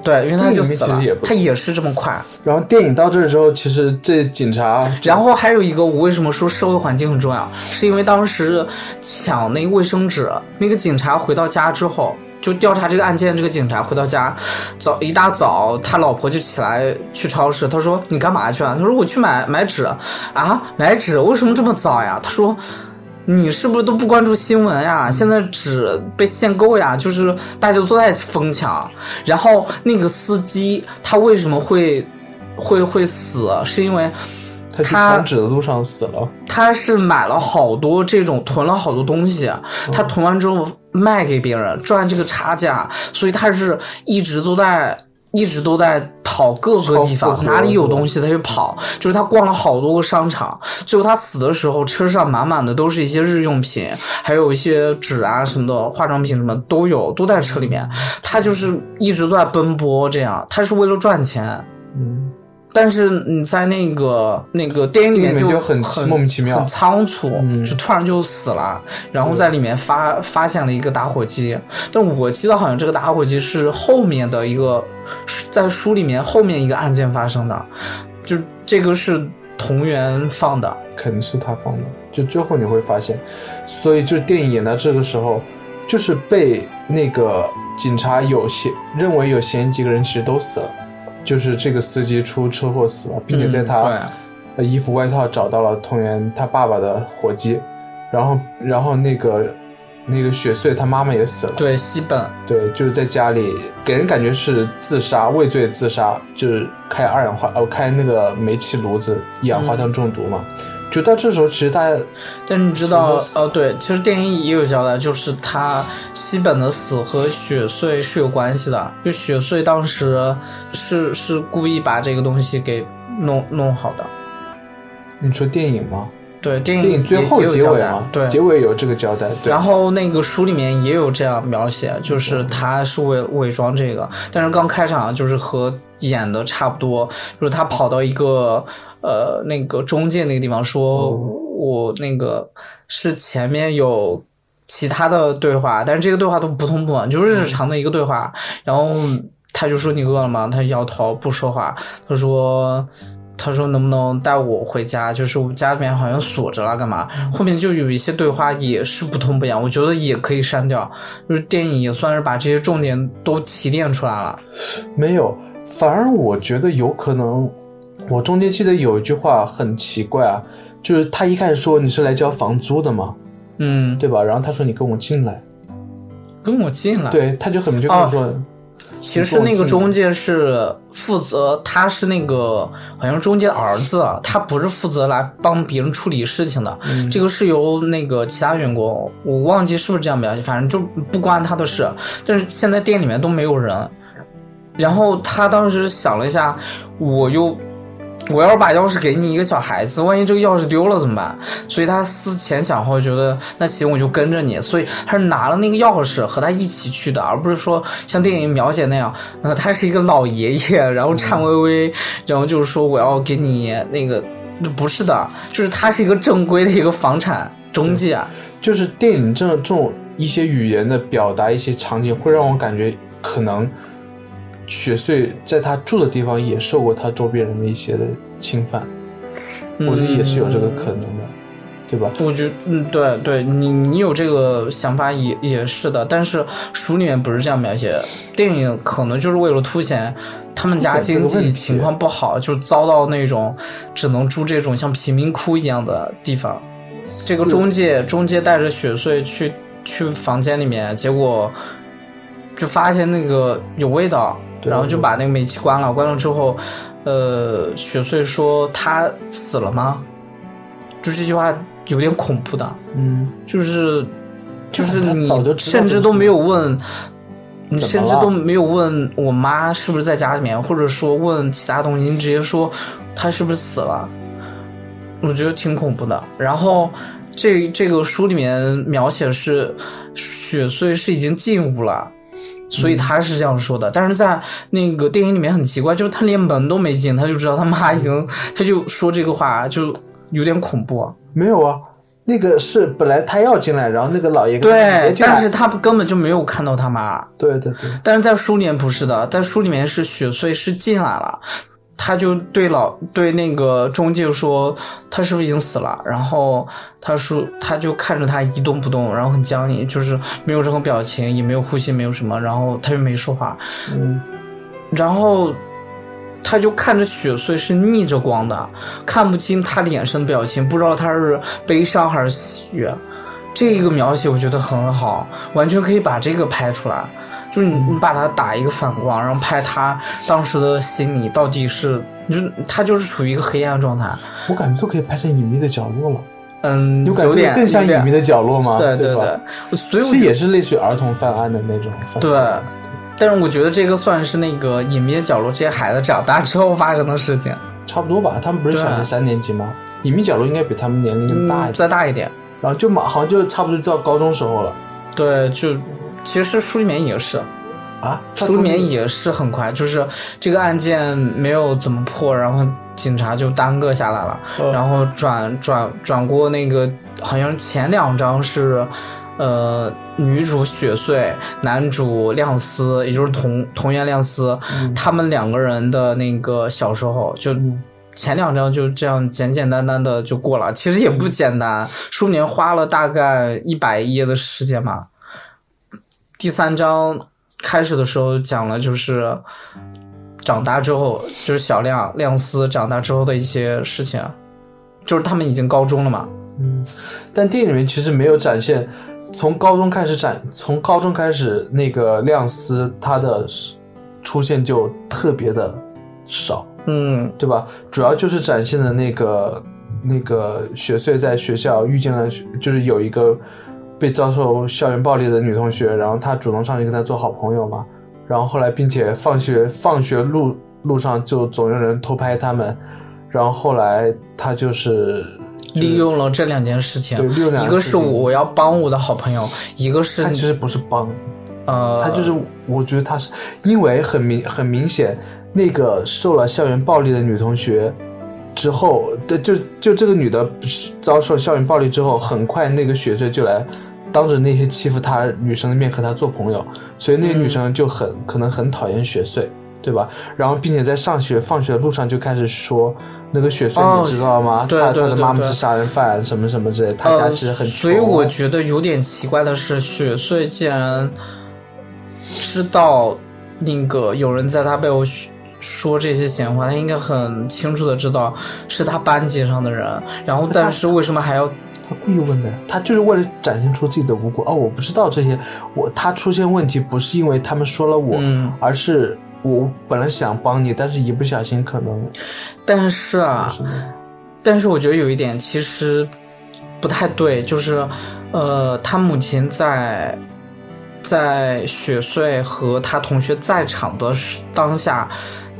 对，因为他就死了也，他也是这么快。然后电影到这的时候，其实这警察，然后还有一个，我为什么说社会环境很重要，是因为当时抢那个卫生纸，那个警察回到家之后。就调查这个案件，这个警察回到家，早一大早，他老婆就起来去超市。他说：“你干嘛去啊？”他说：“我去买买纸啊，买纸，为什么这么早呀？”他说：“你是不是都不关注新闻呀？现在纸被限购呀，就是大家都在疯抢。然后那个司机他为什么会会会死？是因为他去他传纸的路上死了。他是买了好多这种囤了好多东西，他囤完之后卖给别人赚这个差价，所以他是一直都在一直都在跑各个地方，哪里有东西他就跑，就是他逛了好多个商场，最后他死的时候车上满满的都是一些日用品，还有一些纸啊什么的，化妆品什么都有，都在车里面，他就是一直都在奔波，这样他是为了赚钱。嗯，但是你在那个那个电影里面就很很莫名其妙。很仓促，嗯。就突然就死了，然后在里面发发现了一个打火机，但我记得好像这个打火机是后面的一个，在书里面后面一个案件发生的，就这个是同源放的，肯定是他放的。就最后你会发现，所以就电影演到这个时候，就是被那个警察有嫌认为有嫌疑几个人其实都死了，就是这个司机出车祸死了，并且在他、衣服外套找到了同源他爸爸的火机，然后然后那个那个雪穗他妈妈也死了，对对西本，对，就是在家里给人感觉是自杀，畏罪自杀，就是开二氧化呃开那个煤气炉子，一氧化碳中毒嘛。就到这时候，其实大家但是你知道么死呃对，其实电影也有交代，就是他西本的死和雪穗是有关系的，就雪穗当时是是故意把这个东西给弄弄好的。你说电影吗？对，电影最后结尾嘛，对，结尾有这个交代。对，然后那个书里面也有这样描写，就是他是为伪装这个，但是刚开场就是和演的差不多，就是他跑到一个呃那个中介那个地方说，我那个是前面有。其他的对话，但是这个对话都不痛不痒，就是日常的一个对话。然后他就说你饿了吗？他摇头不说话。他说他说能不能带我回家？就是我家里面好像锁着了，干嘛？后面就有一些对话也是不痛不痒，我觉得也可以删掉。就是电影也算是把这些重点都提炼出来了。没有，反而我觉得有可能，我中间记得有一句话很奇怪啊，就是他一开始说你是来交房租的嘛，嗯，对吧？然后他说你跟我进来，跟我进来。，对，他就很明确跟我说，其实那个中介是负责，他是那个好像中介儿子，他不是负责来帮别人处理事情的。嗯这个是由那个其他员工，我忘记是不是这样表现，反正就不关他的事。但是现在店里面都没有人，然后他当时想了一下，我又。我要是把钥匙给你一个小孩子，万一这个钥匙丢了怎么办？所以他思前想后，觉得那行我就跟着你，所以他是拿了那个钥匙和他一起去的，而不是说像电影描写那样，呃，他是一个老爷爷，然后颤巍巍，然后就是说我要给你那个，不是的，就是他是一个正规的一个房产中介，啊。就是电影这种这种一些语言的表达，一些场景会让我感觉可能雪穗在他住的地方也受过他周边人的一些的侵犯，我觉得也是有这个可能的，对吧？我觉得，嗯，对对，你你有这个想法也也是的，但是书里面不是这样描写，电影可能就是为了凸显他们家经济情况不好，就遭到那种只能住这种像贫民窟一样的地方。这个中介中介带着雪穗去去房间里面，结果就发现那个有味道，对然后就把那个煤气关了。关了之后，呃，雪穗说他死了吗？就这句话有点恐怖的，嗯，就是就是你甚至都没有问，你甚至都没有问我妈是不是在家里面，或者说问其他东西，你直接说她是不是死了，我觉得挺恐怖的。然后这这个书里面描写是雪穗是已经进屋了。所以他是这样说的，但是在那个电影里面很奇怪，就是他连门都没进，他就知道他妈已经，他就说这个话，就有点恐怖。没有啊，那个是本来他要进来，然后那个老爷对但是他根本就没有看到他妈。对对对，但是在书里面不是的，在书里面是雪穗是进来了，他就对老对那个中介说他是不是已经死了，然后他说他就看着他一动不动，然后很僵硬，就是没有任何表情，也没有呼吸，没有什么，然后他就没说话，嗯，然后他就看着雪穗是逆着光的，看不清他脸上的表情，不知道他是悲伤还是喜悦。这个描写我觉得很好，完全可以把这个拍出来。就你你把它打一个反光，然后拍他当时的心理到底是，就他就是处于一个黑暗状态。我感觉都可以拍成隐秘的角落了，嗯，有点觉更像隐秘的角落吗？对对吧对，所以我其实也是类似于儿童犯案的那种犯对。但是我觉得这个算是那个隐秘的角落，这些孩子长大之后发生的事情。差不多吧。他们不是小学三年级吗？隐秘角落应该比他们年龄更大一嗯，点，再大一点。然后就马好像就差不多到高中时候了对，就其实书里面也是，啊。书里面也是很快，就是这个案件没有怎么破，然后警察就耽搁下来了，嗯。然后转转转过那个，好像前两章是。呃，女主雪穗，男主亮司，也就是桐桐原亮司，他们两个人的那个小时候，就前两章就这样简简单单的就过了，其实也不简单，书里面花了大概一百页的时间嘛。第三章开始的时候讲了，就是长大之后，就是小亮亮司长大之后的一些事情，就是他们已经高中了嘛。嗯，但电影里面其实没有展现，从高中开始展，从高中开始那个亮司他的出现就特别的少，嗯对吧？主要就是展现的那个那个雪穗在学校遇见了，就是有一个被遭受校园暴力的女同学，然后她主动上去跟她做好朋友嘛，然后后来并且放学放学路路上就总有人偷拍他们，然后后来她就是利用了这两件事情一个是我要帮我的好朋友，一个是她其实不是帮，呃，她就是我觉得他是因为很明很明显，那个受了校园暴力的女同学。之后，对，就就这个女的遭受校园暴力之后，很快那个学生就来当着那些欺负她女生的面和她做朋友，所以那个女生就很、可能很讨厌雪穗，对吧？然后并且在上学放学的路上就开始说那个雪穗哦你知道吗？对她她的妈妈是杀人犯，什么什么之类，她家呃，其实很穷。所以我觉得有点奇怪的是，雪穗竟然知道那个有人在他背后说说这些闲话，他应该很清楚的知道是他班级上的人，然后但是为什么还要？他故意问的，他就是为了展现出自己的无辜。哦，我不知道这些，我他出现问题不是因为他们说了我，嗯。而是我本来想帮你，但是一不小心可能但是啊，但是我觉得有一点其实不太对，就是呃，他母亲在在雪穗和他同学在场的当下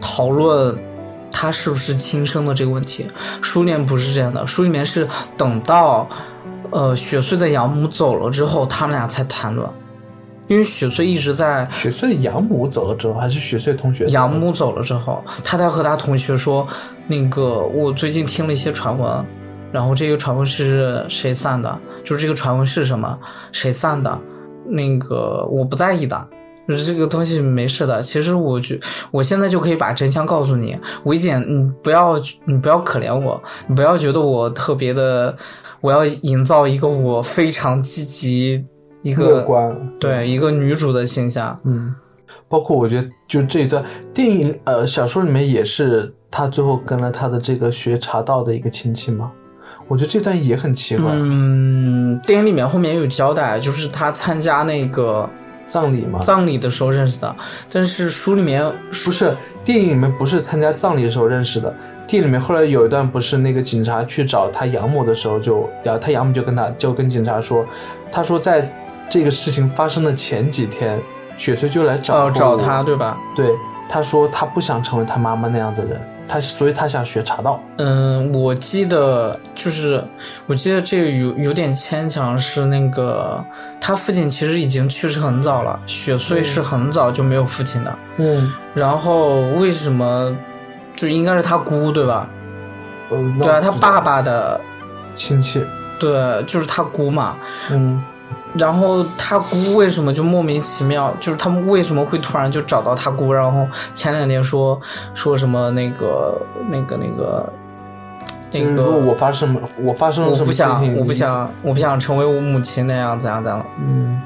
讨论他是不是亲生的这个问题。书里面不是这样的，书里面是等到呃雪穗的养母走了之后，他们俩才谈论。因为雪穗一直在雪穗养母走了之后，还是雪穗同学养母走了之后，他才和他同学说，那个我最近听了一些传闻，然后这个传闻是谁散的？就是这个传闻是什么？谁散的？那个我不在意的，就是这个东西没事的。其实我觉我现在就可以把真相告诉你，维姐你不要你不要可怜我，你不要觉得我特别的，我要营造一个我非常积极一个乐观，对一个女主的形象。嗯，包括我觉得就这一段电影呃小说里面也是他最后跟了他的这个学茶道的一个亲戚嘛，我觉得这段也很奇怪，嗯，电影里面后面有交代，就是他参加那个葬礼嘛，葬礼的时候认识的，但是书里面不是电影里面不是参加葬礼的时候认识的，电影里面后来有一段不是那个警察去找他养母的时候就，然后他养母就跟他就跟警察说，他说在这个事情发生的前几天，雪穗就来找找他对吧？对，他说他不想成为他妈妈那样的人，他所以他想学茶道。嗯，我记得就是我记得这个有有点牵强，是那个他父亲其实已经去世很早了，雪穗是很早就没有父亲的，嗯，然后为什么就应该是他姑对吧？呃，对啊，他爸爸的亲戚，对就是他姑嘛，嗯，然后他姑为什么就莫名其妙，就是他们为什么会突然就找到他姑？然后前两天说说什么那个那个那个那个，我发生我发生了什么事我不想情，我不想我不想成为我母亲那样怎样怎样。嗯，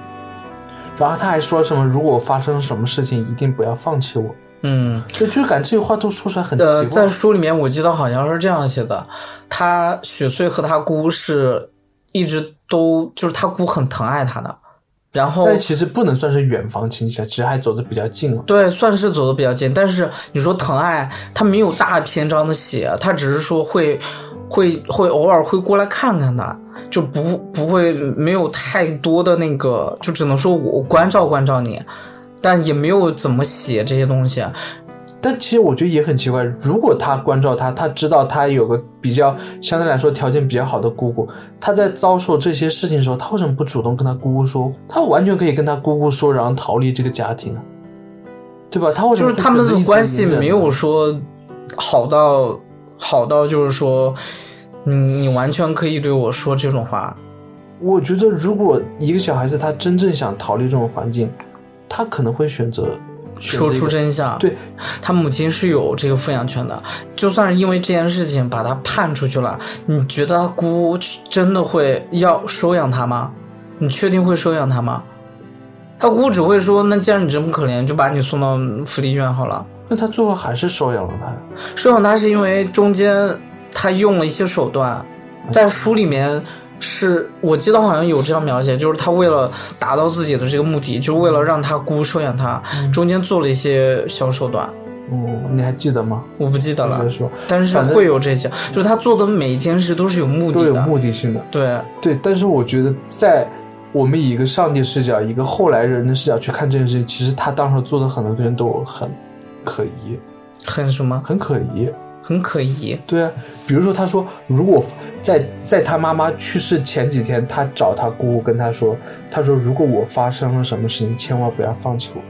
然后他还说什么，如果发生什么事情，一定不要放弃我。嗯，就就感觉这句话都说出来很奇呃，怪。在书里面我记得好像是这样写的，他雪穗和他姑是一直都就是他姑很疼爱他的，然后但其实不能算是远房亲戚啊，其实还走的比较近了。对，算是走的比较近，但是你说疼爱，他没有大篇章的写，他只是说会会会偶尔会过来看看他，就不不会没有太多的那个，就只能说我关照关照你，但也没有怎么写这些东西。但其实我觉得也很奇怪，如果他关照他，他知道他有个比较相对来说条件比较好的姑姑，他在遭受这些事情的时候，他为什么不主动跟他姑姑说？他完全可以跟他姑姑说，然后逃离这个家庭啊，对吧？他为什么就是他们的关系没有说好到好到就是说，你你完全可以对我说这种话。我觉得，如果一个小孩子他真正想逃离这种环境，他可能会选择说出真相，对，他母亲是有这个抚养权的。就算是因为这件事情把他判出去了，你觉得他姑真的会要收养他吗？你确定会收养他吗？他姑只会说：“那既然你这么可怜，就把你送到福利院好了。那他最后还是收养了他。”收养他是因为中间他用了一些手段，在书里面是我记得好像有这样描写，就是他为了达到自己的这个目的，就是为了让他姑收养他，中间做了一些小手段，嗯，你还记得吗？我不记得了但是会有这些，就是他做的每一件事都是有目都有的的。目的性的。对，对，但是我觉得在我们以一个上帝视角、一个后来人的视角去看这件事情，其实他当时做的很多东西都很可疑，很什么，很可疑。很可疑。对啊，比如说他说，如果在在他妈妈去世前几天，他找他姑姑跟他说，他说如果我发生了什么事情，千万不要放弃我。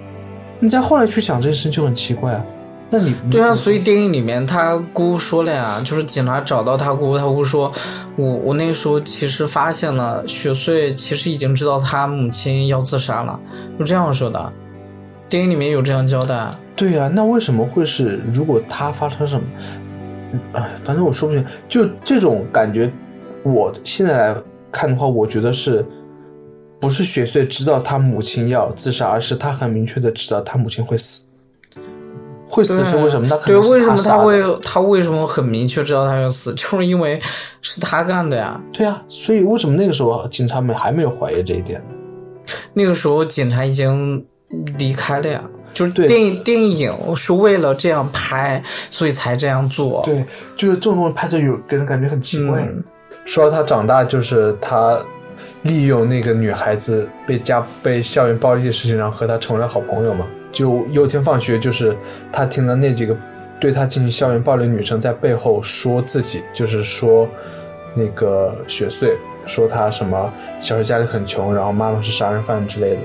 你再后来去想这件事情就很奇怪啊。那你对啊，所以电影里面他姑说了呀，就是警察找到他姑，他姑说，我我那时候其实发现了雪穗其实已经知道他母亲要自杀了，就这样说的。电影里面有这样交代。对呀、那为什么会是？如果他发生什么，哎，反正我说不清。就这种感觉，我现在来看的话，我觉得是不是雪穗知道他母亲要自杀，而是他很明确的知道他母亲会死，会死是为什么？那可对，为什么他会他为什么很明确知道他要死，就是因为是他干的呀。对啊，所以为什么那个时候警察们还没有怀疑这一点呢？那个时候警察已经离开了呀，就是对电影电影是为了这样拍，所以才这样做。对，就是这种东西拍着有给人感觉很奇怪。嗯说到他长大，就是他利用那个女孩子被家被校园暴力的事情，然后和她成为了好朋友嘛。就有一天放学，就是他听到那几个对他进行校园暴力的女生在背后说自己，就是说那个雪穗说他什么小时候家里很穷，然后妈妈是杀人犯之类的。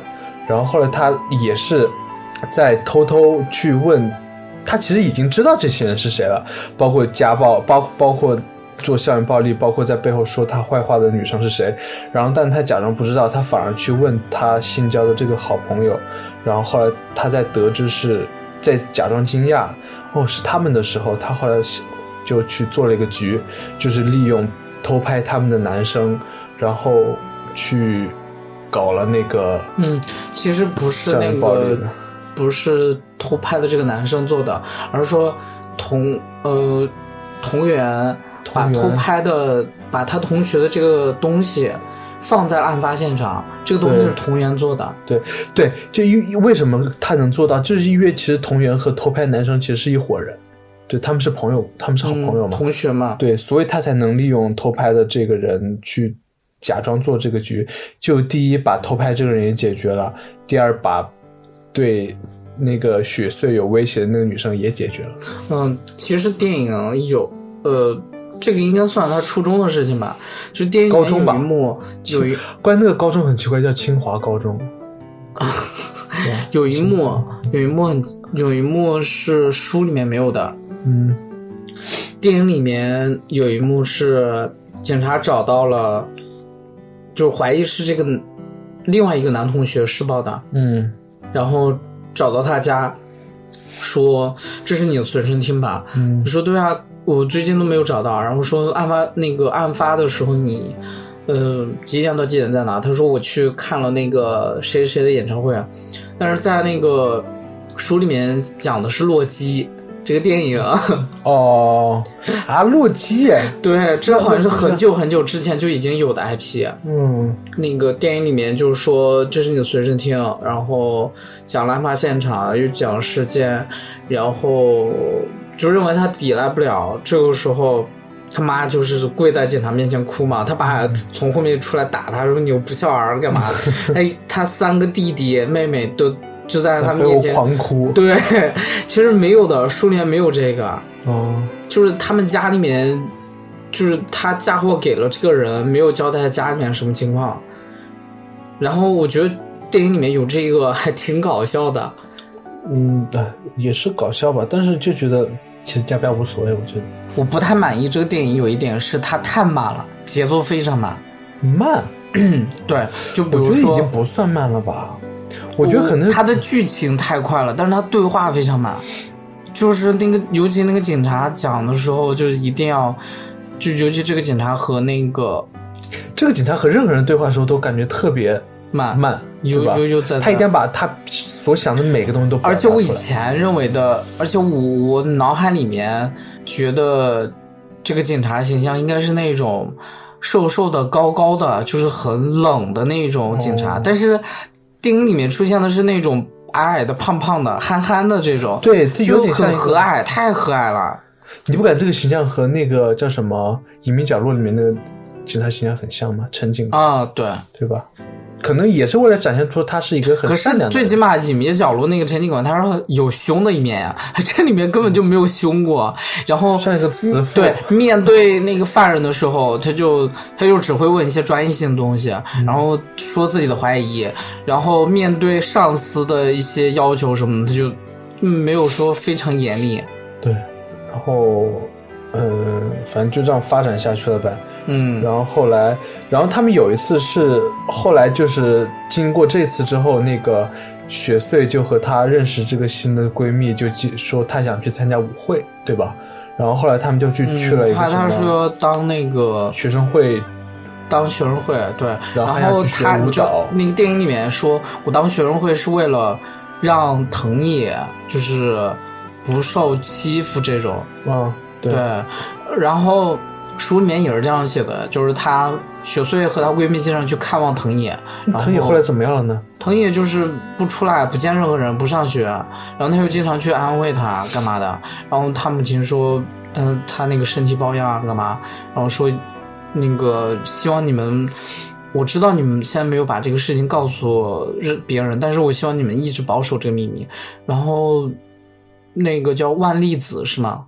然后后来他也是在偷偷去问，他其实已经知道这些人是谁了，包括家暴，包包括做校园暴力，包括在背后说他坏话的女生是谁。然后，但他假装不知道，他反而去问他新交的这个好朋友。然后后来他在得知是在假装惊讶，哦是他们的时候，他后来就去做了一个局，就是利用偷拍他们的男生，然后去搞了那个嗯，其实不是那个。不是偷拍的这个男生做的，而是说同呃同源把偷拍的把他同学的这个东西放在了案发现场，这个东西是同源做的。对对，就因为什么他能做到，就是因为其实同源和偷拍男生其实是一伙人，对他们是朋友，他们是好朋友嗯嘛，同学嘛，对，所以他才能利用偷拍的这个人去假装做这个局。就第一把偷拍这个人也解决了，第二把对那个雪穗有威胁的那个女生也解决了。嗯，其实电影有呃，这个应该算他初中的事情吧，就电影高中吧有一幕有一 关于那个高中很奇怪，叫清华高中。有一幕有一幕很有一幕是书里面没有的，嗯电影里面有一幕是警察找到了，就怀疑是这个另外一个男同学施暴的，嗯然后找到他家，说这是你的随身听吧？嗯你说对啊，我最近都没有找到。然后说案发那个案发的时候你，呃几点到几点在哪？他说我去看了那个谁谁的演唱会，啊，但是在那个书里面讲的是洛基这个电影。哦啊，洛基哎，对，这好像是很久很久之前就已经有的 IP。嗯那个电影里面就是说这是你的随身听，然后讲了案发现场，又讲事件，然后就认为他抵赖不了。这个时候，他妈就是跪在警察面前哭嘛，他爸从后面出来打他，说你又不孝儿干嘛？哎，他三个弟弟妹妹都就在他们面前。狂哭。对，其实没有的，书里面没有这个。哦，就是他们家里面，就是他嫁祸给了这个人，没有交代他家里面什么情况。然后我觉得电影里面有这个还挺搞笑的，嗯，哎，也是搞笑吧，但是就觉得其实加不加无所谓，我觉得我不太满意这个电影有一点是它太慢了，节奏非常慢。慢，对，就比我觉得已，经不算慢了吧。我觉得可能他的剧情太快了，但是他对话非常慢。就是那个，尤其那个警察讲的时候，就是一定要，就尤其这个警察和那个这个警察和任何人对话的时候都感觉特别慢慢，有是吧？有有在他一定要把他所想的每个东西都而且我以前认为的，而且我我脑海里面觉得这个警察形象应该是那种瘦瘦的、高高的，就是很冷的那种警察，哦。但是电影里面出现的是那种矮矮的、胖胖的、憨憨的这种，对，这就。很和蔼，太和蔼了。你不感这个形象和那个叫什么《隐秘角落》里面那个警察形象很像吗？陈警官，啊，对。对吧？可能也是为了展现出他是一个很善良。最起码隐秘角落那个陈警官，他说有凶的一面呀、这里面根本就没有凶过。然后像一个慈父。对，面对那个犯人的时候，他就他就只会问一些专业性的东西，然后说自己的怀疑，然后面对上司的一些要求什么的，他就嗯没有说非常严厉。对，然后呃，反正就这样发展下去了呗。嗯然后后来，然后他们有一次是后来就是经过这次之后，那个雪穗就和她认识这个新的闺蜜，就记说她想去参加舞会，对吧？然后后来他们就去、去了一个什么说当那个学生会，当学生会，对，然后还然后要去学他就那个电影里面说，我当学生会是为了让藤野就是不受欺负这种。嗯，对，然后书里面也是这样写的，就是她雪穗和她闺蜜经常去看望藤野，然藤野后来怎么样了呢？藤野就是不出来，不见任何人，不上学，然后他又经常去安慰她，干嘛的？然后她母亲说，嗯，她那个身体抱恙干嘛？然后说，那个希望你们，我知道你们现在没有把这个事情告诉别人，但是我希望你们一直保守这个秘密。然后，那个叫万丽子是吗？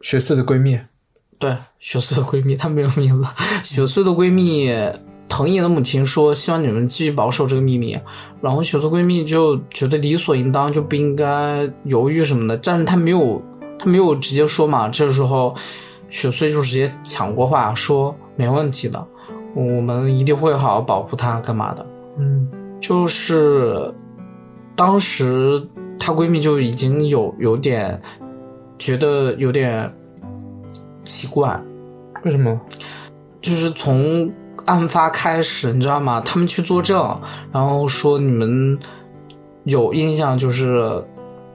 雪穗的闺蜜。对，雪穗的闺蜜，她没有名字。雪穗的闺蜜藤野的母亲说：“希望你们继续保守这个秘密。”然后雪穗闺蜜就觉得理所应当，就不应该犹豫什么的。但是她没有，她没有直接说嘛。这时候，雪穗就直接抢过话说：“没问题的，我们一定会好好保护她，干嘛的？”嗯，就是当时她闺蜜就已经有有点觉得有点。奇怪，为什么？就是从案发开始，你知道吗？他们去作证，然后说你们有印象，就是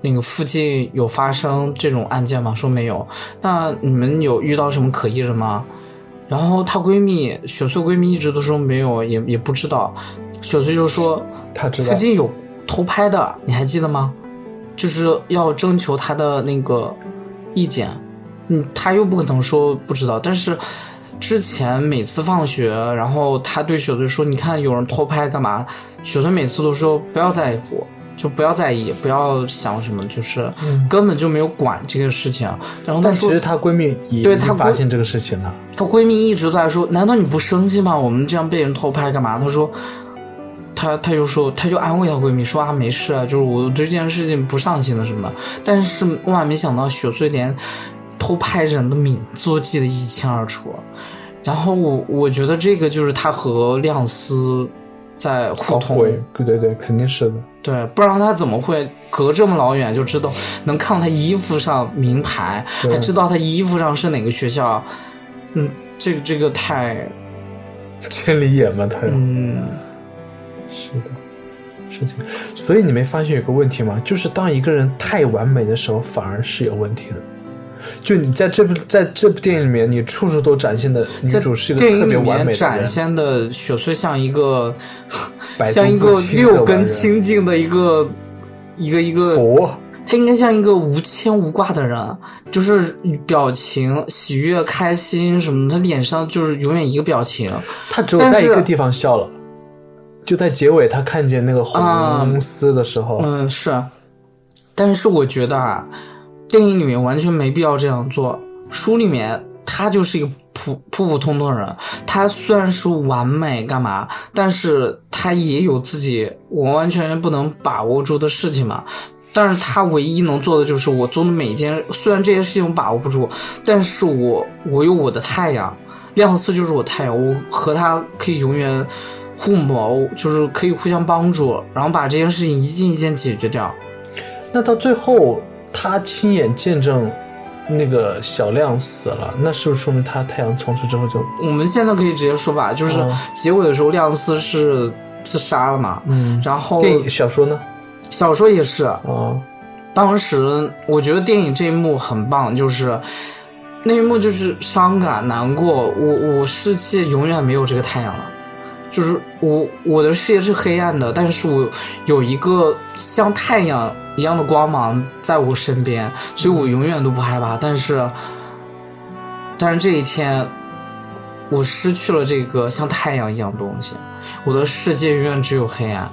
那个附近有发生这种案件吗？说没有。那你们有遇到什么可疑人吗？然后她闺蜜雪穗闺蜜一直都说没有，也也不知道。雪穗就说她知道附近有偷拍的，你还记得吗？就是要征求她的那个意见。嗯，他又不可能说不知道，但是之前每次放学，然后他对雪穗说：“你看有人偷拍干嘛？”雪穗每次都说：“不要在乎，就不要在意，不要想什么，就是根本就没有管这个事情。”然后但其实她闺蜜也对她发现这个事情了。她闺蜜一直在说：“难道你不生气吗？我们这样被人偷拍干嘛？”她说：“她她就说，她就安慰她闺蜜说啊，没事啊，就是我对这件事情不上心了什么。”但是万万没想到，雪穗连。偷拍人的名字都记得一清二楚，然后我我觉得这个就是他和亮司在互通，对对对，肯定是的，对，不然他怎么会隔这么老远就知道能看到他衣服上名牌，还知道他衣服上是哪个学校？嗯，这个这个太 千里眼嘛，他嗯，是的，事情，所以你没发现有个问题吗？就是当一个人太完美的时候，反而是有问题的。就你在这部在这部电影里面，你处处都展现的女主是一个特别完美的展现的雪穗像一个 像一个六根清净的一个一个一个佛，他应该像一个无牵无挂的人，就是表情喜悦、开心什么，他脸上就是永远一个表情。他只有在一个地方笑了，就在结尾，他看见那个红丝的时候，嗯，是。但是我觉得啊。电影里面完全没必要这样做。书里面他就是一个普普普通通的人，他虽然是完美干嘛，但是他也有自己我完全不能把握住的事情嘛。但是他唯一能做的就是我做的每一件，虽然这些事情我把握不住，但是我我有我的太阳，亮司就是我太阳，我和他可以永远互谋，就是可以互相帮助，然后把这件事情一件一件解决掉。那到最后。他亲眼见证那个小亮死了，那是不是说明他太阳从此之后就？我们现在可以直接说吧，就是结尾的时候，亮司是自杀了嘛？嗯，然后电影小说呢？小说也是啊。当时我觉得电影这一幕很棒，就是那一幕就是伤感难过，我我世界永远没有这个太阳了。就是我我的世界是黑暗的，但是我有一个像太阳一样的光芒在我身边，所以我永远都不害怕。但是，但是这一天，我失去了这个像太阳一样东西，我的世界永远只有黑暗。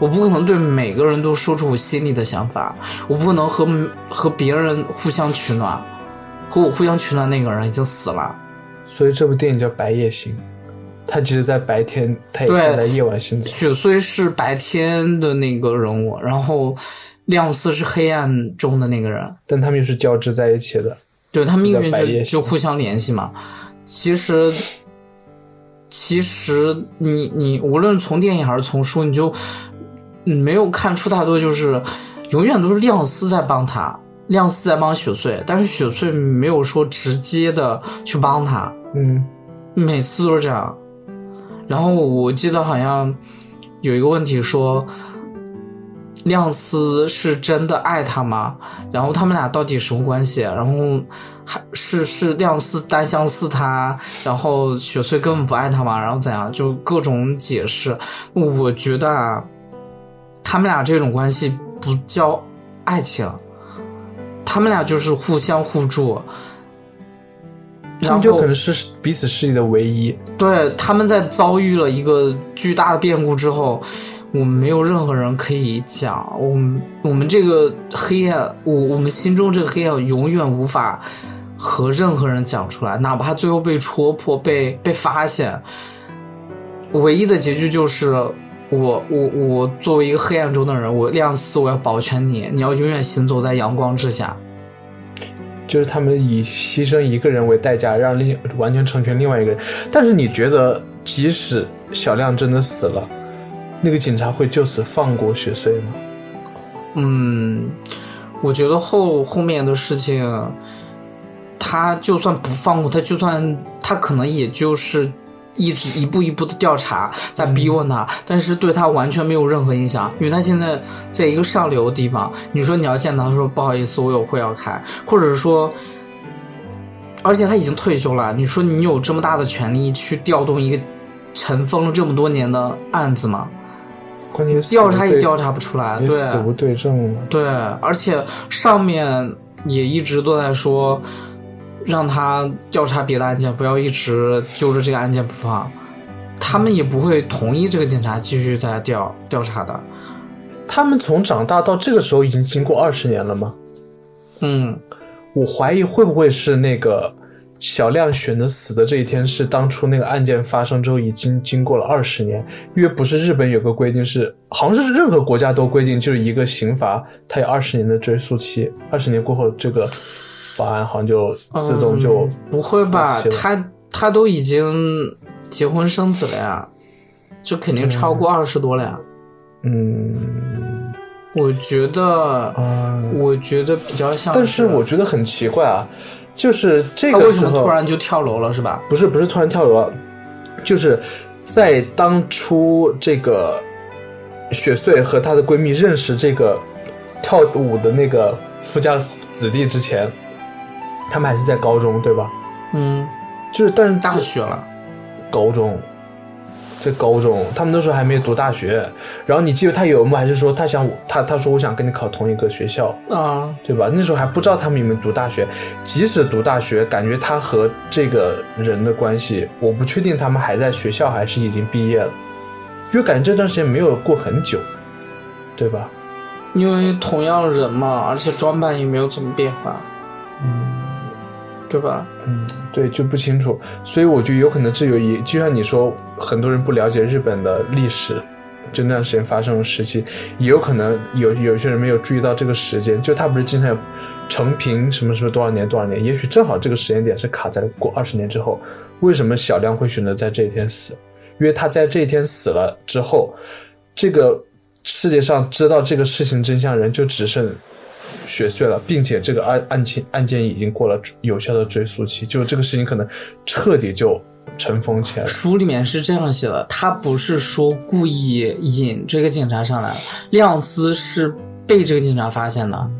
我不可能对每个人都说出我心里的想法，我不能和和别人互相取暖，和我互相取暖那个人已经死了。所以这部电影叫《白夜行》。他其实在白天，他也在夜晚行走。雪穗是白天的那个人物，然后亮司是黑暗中的那个人，但他们又是交织在一起的。对他们命运就就互相联系嘛。其实，其实你你无论从电影还是从书，你就没有看出太多，就是永远都是亮司在帮他，亮司在帮雪穗，但是雪穗没有说直接的去帮他。嗯，每次都是这样。然后我记得好像有一个问题说，亮司是真的爱他吗？然后他们俩到底什么关系？然后还是是亮司单相思他，然后雪穗根本不爱他吗？然后怎样？就各种解释。我觉得啊，他们俩这种关系不叫爱情，他们俩就是互相互助。他们就可能是彼此世界的唯一。对，他们在遭遇了一个巨大的变故之后。我们没有任何人可以讲，我们我们这个黑暗，我我们心中这个黑暗永远无法和任何人讲出来，哪怕最后被戳破、被被发现，唯一的结局就是我我我作为一个黑暗中的人，我亮司，我要保全你，你要永远行走在阳光之下。就是他们以牺牲一个人为代价，让另完全成全另外一个人。但是你觉得，即使小亮真的死了？那个警察会就此放过雪穗吗？嗯，我觉得后后面的事情，他就算不放过他，就算他可能也就是一直一步一步的调查，在逼问他，但是对他完全没有任何影响，因为他现在在一个上流的地方。你说你要见他，说不好意思，我有会要开，或者说，而且他已经退休了。你说你有这么大的权利去调动一个尘封了这么多年的案子吗？关键调查也调查不出来，对，死无对证。对，而且上面也一直都在说，让他调查别的案件，不要一直揪着这个案件不放。他们也不会同意这个警察继续在调调查的。他们从长大到这个时候已经经过二十年了吗？嗯，我怀疑会不会是那个。小亮选择死的这一天是当初那个案件发生之后，已经经过了二十年。因为不是日本有个规定是，好像是任何国家都规定，就是一个刑罚它有二十年的追诉期，二十年过后这个法案好像就自动就不会吧？他他都已经结婚生子了呀，就肯定超过二十多了呀。嗯，我觉得，我觉得比较像，但是我觉得很奇怪啊。就是这个，为什么突然就跳楼了，是吧？不是，不是突然跳楼，就是在当初这个雪穗和她的闺蜜认识这个跳舞的那个富家子弟之前，他们还是在高中，对吧？嗯，就是，但是大学了，高中。在高中，他们那时候还没有读大学。然后你记得他有幕还是说他想他他说我想跟你考同一个学校啊，对吧？那时候还不知道他们有没有读大学。即使读大学，感觉他和这个人的关系，我不确定他们还在学校还是已经毕业了，因为感觉这段时间没有过很久，对吧？因为同样人嘛，而且装扮也没有怎么变化，嗯，对吧？嗯。对，就不清楚，所以我觉得有可能这有一，就像你说，很多人不了解日本的历史，就那段时间发生的时期，也有可能有有些人没有注意到这个时间，就他不是经常有成平什么什么多少年多少年，也许正好这个时间点是卡在过二十年之后。为什么小亮会选择在这一天死？因为他在这一天死了之后，这个世界上知道这个事情真相人就只剩。雪碎了，并且这个案案情案件已经过了有效的追诉期，就这个事情可能彻底就尘封起来了。书里面是这样写的，他不是说故意引这个警察上来，亮司是被这个警察发现的，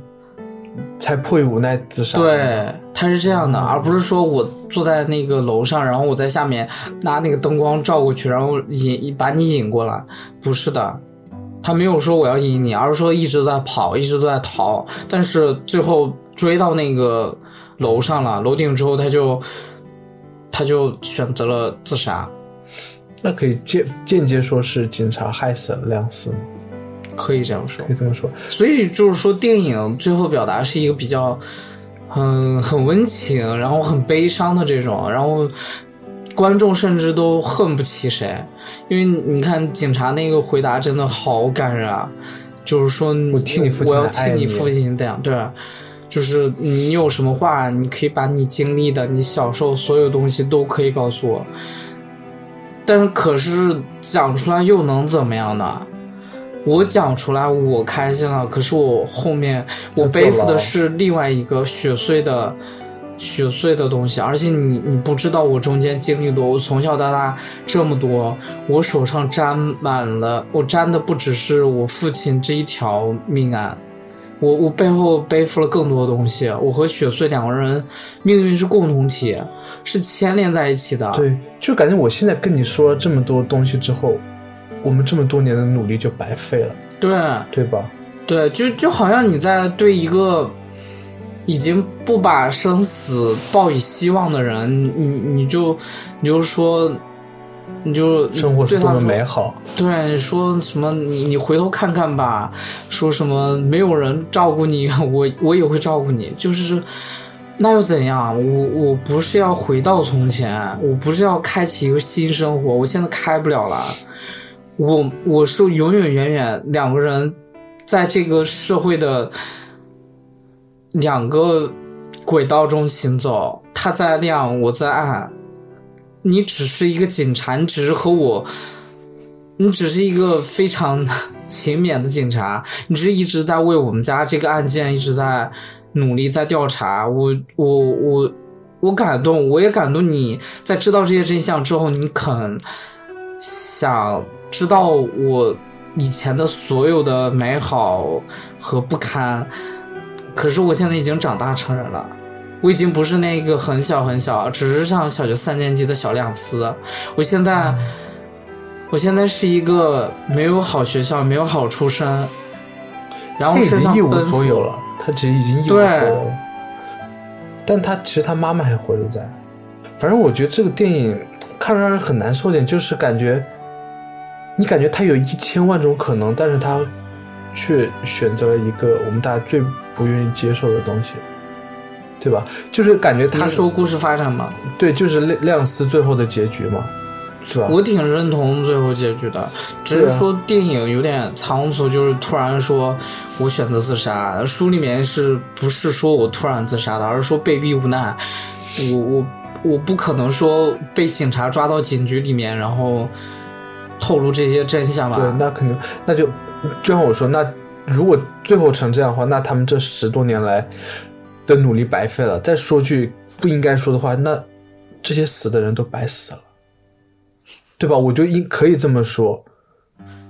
才迫于无奈自杀。对，他是这样的，而不是说我坐在那个楼上，然后我在下面拿那个灯光照过去，然后引把你引过来，不是的。他没有说我要引你，而是说一直在跑，一直都在逃。但是最后追到那个楼上了，楼顶之后，他就他就选择了自杀。那可以间间接说是警察害死了亮司吗？可以这样说，可以这么说。所以就是说，电影最后表达是一个比较，嗯，很温情，然后很悲伤的这种，然后。观众甚至都恨不起谁，因为你看警察那个回答真的好感人啊，就是说我替你父亲，我要替你父亲这样，对，就是你有什么话，你可以把你经历的，你小时候所有东西都可以告诉我，但是可是讲出来又能怎么样呢？我讲出来我开心了，可是我后面我背负的是另外一个雪碎的。雪碎的东西，而且你你不知道我中间经历多，我从小到大这么多，我手上沾满了，我沾的不只是我父亲这一条命案，我我背后背负了更多东西。我和雪穗两个人命运是共同体，是牵连在一起的。对，就感觉我现在跟你说了这么多东西之后，我们这么多年的努力就白费了，对对吧？对，就就好像你在对一个。已经不把生死抱以希望的人，你你就你就说，你就生活是多么美好。对，说什么你你回头看看吧，说什么没有人照顾你，我我也会照顾你。就是那又怎样？我我不是要回到从前，我不是要开启一个新生活，我现在开不了了。我我是永远远远两个人在这个社会的。两个轨道中行走，他在亮，我在暗。你只是一个警察，你只是和我，你只是一个非常勤勉的警察，你是一直在为我们家这个案件一直在努力在调查。我我我我感动，我也感动你在知道这些真相之后，你肯想知道我以前的所有的美好和不堪。可是我现在已经长大成人了，我已经不是那个很小很小，只是上小学三年级的小亮丝。我现在，我现在是一个没有好学校、没有好出身，然后已经一无所有了。他其实已经一无所有了，但他其实他妈妈还活着在。反正我觉得这个电影看着让人很难受点，就是感觉你感觉他有一千万种可能，但是他却选择了一个我们大家最。不愿意接受的东西，对吧？就是感觉他说故事发展嘛，对，就是亮亮丝最后的结局嘛，是吧？我挺认同最后结局的，只是说电影有点仓促，就是突然说我选择自杀。书里面是不是说我突然自杀的，而是说被逼无奈。我我我不可能说被警察抓到警局里面，然后透露这些真相吧？对，那肯定，那就就像我说那。如果最后成这样的话，那他们这十多年来的努力白费了。再说句不应该说的话，那这些死的人都白死了，对吧？我就应可以这么说，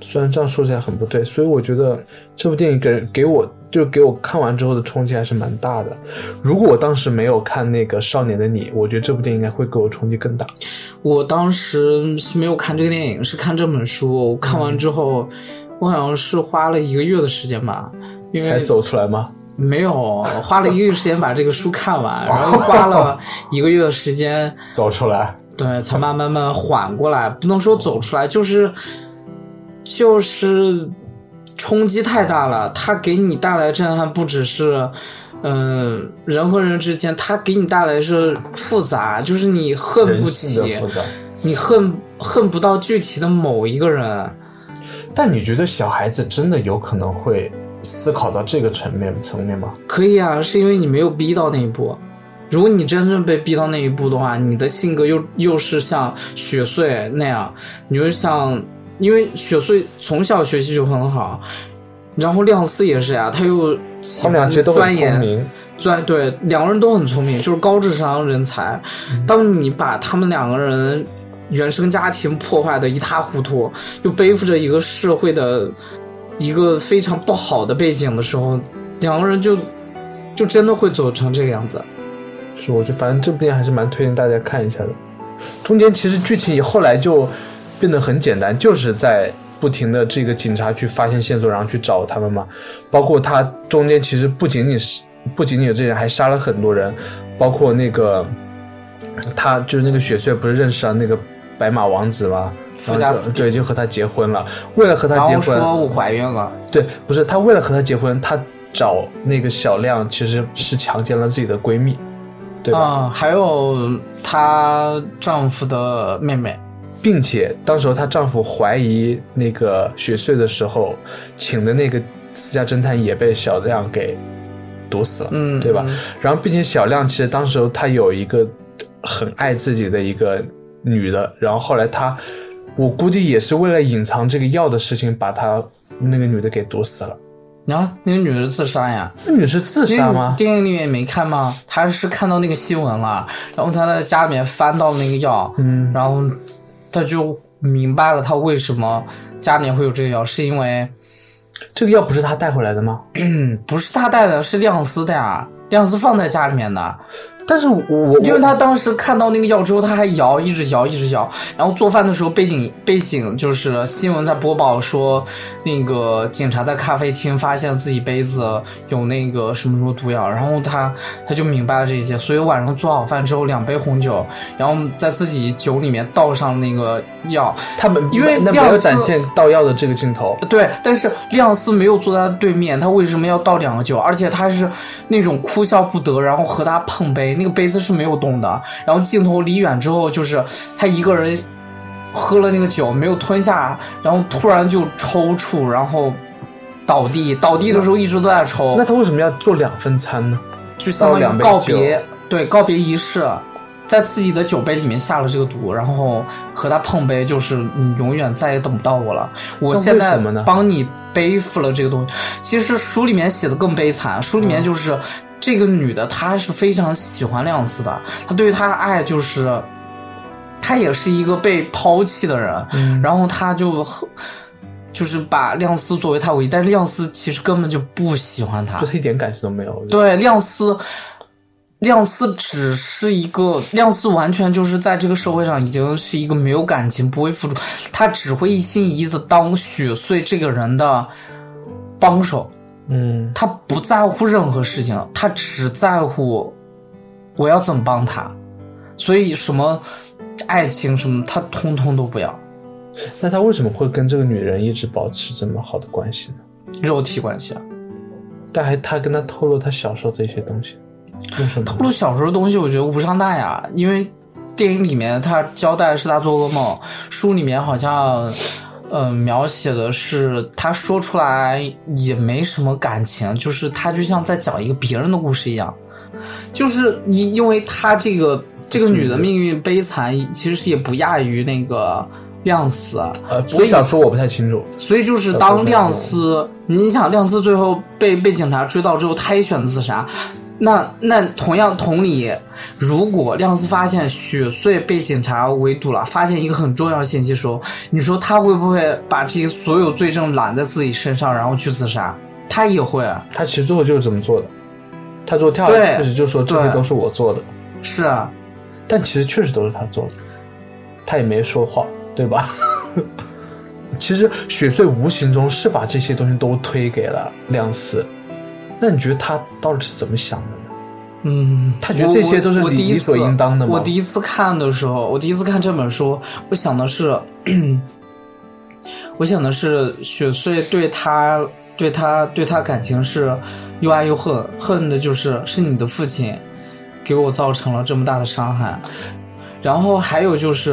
虽然这样说起来很不对。所以我觉得这部电影给给我就给我看完之后的冲击还是蛮大的。如果我当时没有看那个《少年的你》，我觉得这部电影应该会给我冲击更大。我当时是没有看这个电影，是看这本书。我看完之后。我好像是花了一个月的时间吧，因为才走出来吗？没有，花了一个月时间把这个书看完，然后花了一个月的时间 走出来，对，才慢慢慢缓过来。不能说走出来，就是就是冲击太大了。它给你带来震撼，不只是嗯人和人之间，它给你带来是复杂，就是你恨不起，你恨恨不到具体的某一个人。但你觉得小孩子真的有可能会思考到这个层面层面吗？可以啊，是因为你没有逼到那一步。如果你真正被逼到那一步的话，你的性格又又是像雪穗那样，你就像，因为雪穗从小学习就很好，然后亮司也是呀，他又他们俩其实都很聪明，钻对两个人都很聪明，就是高智商人才。当你把他们两个人。原生家庭破坏的一塌糊涂，又背负着一个社会的一个非常不好的背景的时候，两个人就就真的会走成这个样子。是，我就反正这部电影还是蛮推荐大家看一下的。中间其实剧情后来就变得很简单，就是在不停的这个警察去发现线索，然后去找他们嘛。包括他中间其实不仅仅是不仅仅有这人，还杀了很多人，包括那个他就是那个雪穗不是认识了那个。白马王子嘛，富家子对，就和他结婚了。为了和他结婚，说我怀孕了。对，不是他为了和他结婚，他找那个小亮其实是强奸了自己的闺蜜，对吧？还有她丈夫的妹妹，并且当时候她丈夫怀疑那个雪穗的时候，请的那个私家侦探也被小亮给毒死了，嗯，对吧？然后，并且小亮其实当时候他有一个很爱自己的一个。女的，然后后来他，我估计也是为了隐藏这个药的事情，把他那个女的给毒死了。然后那个女的自杀呀，那女是自杀吗？电影里面没看吗？她是看到那个新闻了，然后她在家里面翻到那个药，嗯，然后她就明白了，她为什么家里面会有这个药，是因为这个药不是他带回来的吗？嗯，不是她带的，是亮司的呀，亮司放在家里面的。但是我我因为他当时看到那个药之后，他还摇，一直摇，一直摇。然后做饭的时候，背景背景就是新闻在播报说，那个警察在咖啡厅发现自己杯子有那个什么什么毒药，然后他 他就明白了这一切。所以晚上做好饭之后，两杯红酒，然后在自己酒里面倒上那个药。他们因为那没有展现倒药的这个镜头，对，但是亮司没有坐在他对面，他为什么要倒两个酒？而且他是那种哭笑不得，然后和他碰杯，那个杯子是没有动的。然后镜头离远之后，就是他一个人喝了那个酒没有吞下，然后突然就抽搐，然后倒地，倒地的时候一直都在抽，那他为什么要做两份餐呢？就相当于告别，对告别仪式。在自己的酒杯里面下了这个毒，然后和他碰杯，就是你永远再也等不到我了。我现在帮你背负了这个东西。其实书里面写的更悲惨，书里面嗯就是、这个女的，她是非常喜欢亮司的，她对于他的爱就是，她也是一个被抛弃的人，嗯然后她就很。就是把亮司作为她唯一，但是亮司其实根本就不喜欢她就，他一点感情都没有。对，亮司，亮司只是一个，亮司完全就是在这个社会上已经是一个没有感情、不会付出，他只会一心一意的当雪穗这个人的帮手，嗯，他不在乎任何事情，他只在乎我要怎么帮他，所以什么爱情什么，他通通都不要，那他为什么会跟这个女人一直保持这么好的关系呢？肉体关系啊。但还他跟他透露他小时候的一些东西？透露小时候的东西，我觉得无伤大雅，因为电影里面他交代是他做噩梦，书里面好像，呃，描写的是他说出来也没什么感情，就是他就像在讲一个别人的故事一样，就是因因为他这个这个女的命运悲惨，其实是也不亚于那个亮司，呃，所以想说我不太清楚。所以就是当亮司，你想亮司最后被被警察追到之后，他也选择自杀。那那同样同理，如果亮司发现雪穗被警察围堵了，发现一个很重要的信息的时候，你说他会不会把这些所有罪证揽在自己身上，然后去自杀？他也会，啊，他其实最后就是这么做的。他做跳对开始就说这些都是我做的，是啊，但其实确实都是他做的，他也没说谎，对吧？其实雪穗无形中是把这些东西都推给了亮司，那你觉得他到底是怎么想的呢？嗯，他觉得这些都是理理所次应当的吗？我第一次看的时候，我第一次看这本书，我想的是，我想的是雪穗对他对他对他感情是又爱又恨，恨的就是是你的父亲给我造成了这么大的伤害，然后还有就是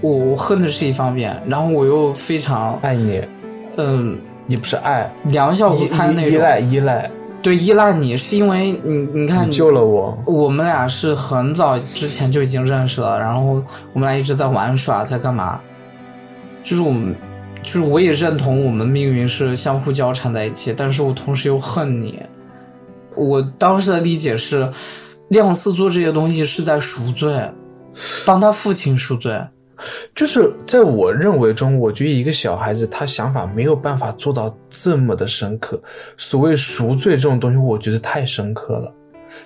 我我恨的是一方面，然后我又非常爱你，嗯你不是爱，良药无参那种，依依赖依赖，对依赖你是因为你你看你救了我，我们俩是很早之前就已经认识了，然后我们俩一直在玩耍，在干嘛？就是我们，就是我也认同我们命运是相互交缠在一起，但是我同时又恨你。我当时的理解是，亮司做这些东西是在赎罪，帮他父亲赎罪。就是在我认为中，我觉得一个小孩子他想法没有办法做到这么的深刻。所谓赎罪这种东西，我觉得太深刻了。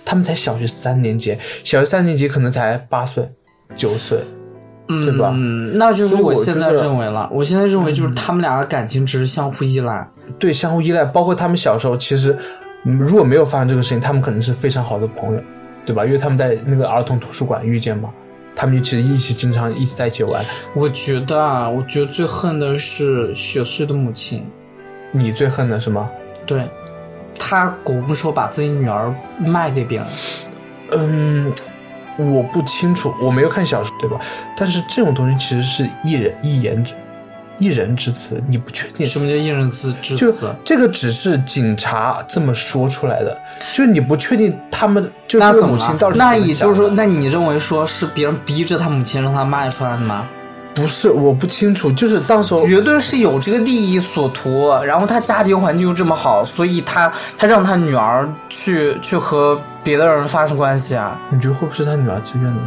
他们才小学三年级，小学三年级可能才八岁、九岁，嗯，对吧嗯那就是我我现在认为了，我现在认为就是他们俩的感情只是相互依赖。对，相互依赖。包括他们小时候，其实嗯如果没有发生这个事情，他们可能是非常好的朋友，对吧？因为他们在那个儿童图书馆遇见嘛，他们就其实一起经常一起在一起玩。我觉得啊，我觉得最恨的是雪穗的母亲，你最恨的是吗？对，他果不说把自己女儿卖给别人。嗯，我不清楚，我没有看小说，对吧？但是这种东西其实是一人一言之一人之词，你不确定。什么叫一人之之就词？这个只是警察这么说出来的，就是你不确定他们就这个那怎么了母亲到底？是那也就是说，那你认为说是别人逼着他母亲让他卖出来的吗？不是，我不清楚，就是当时候绝对是有这个利益所图，然后他家庭环境又这么好，所以他他让他女儿去去和别的人发生关系啊？你觉得会不会是他女儿自愿的？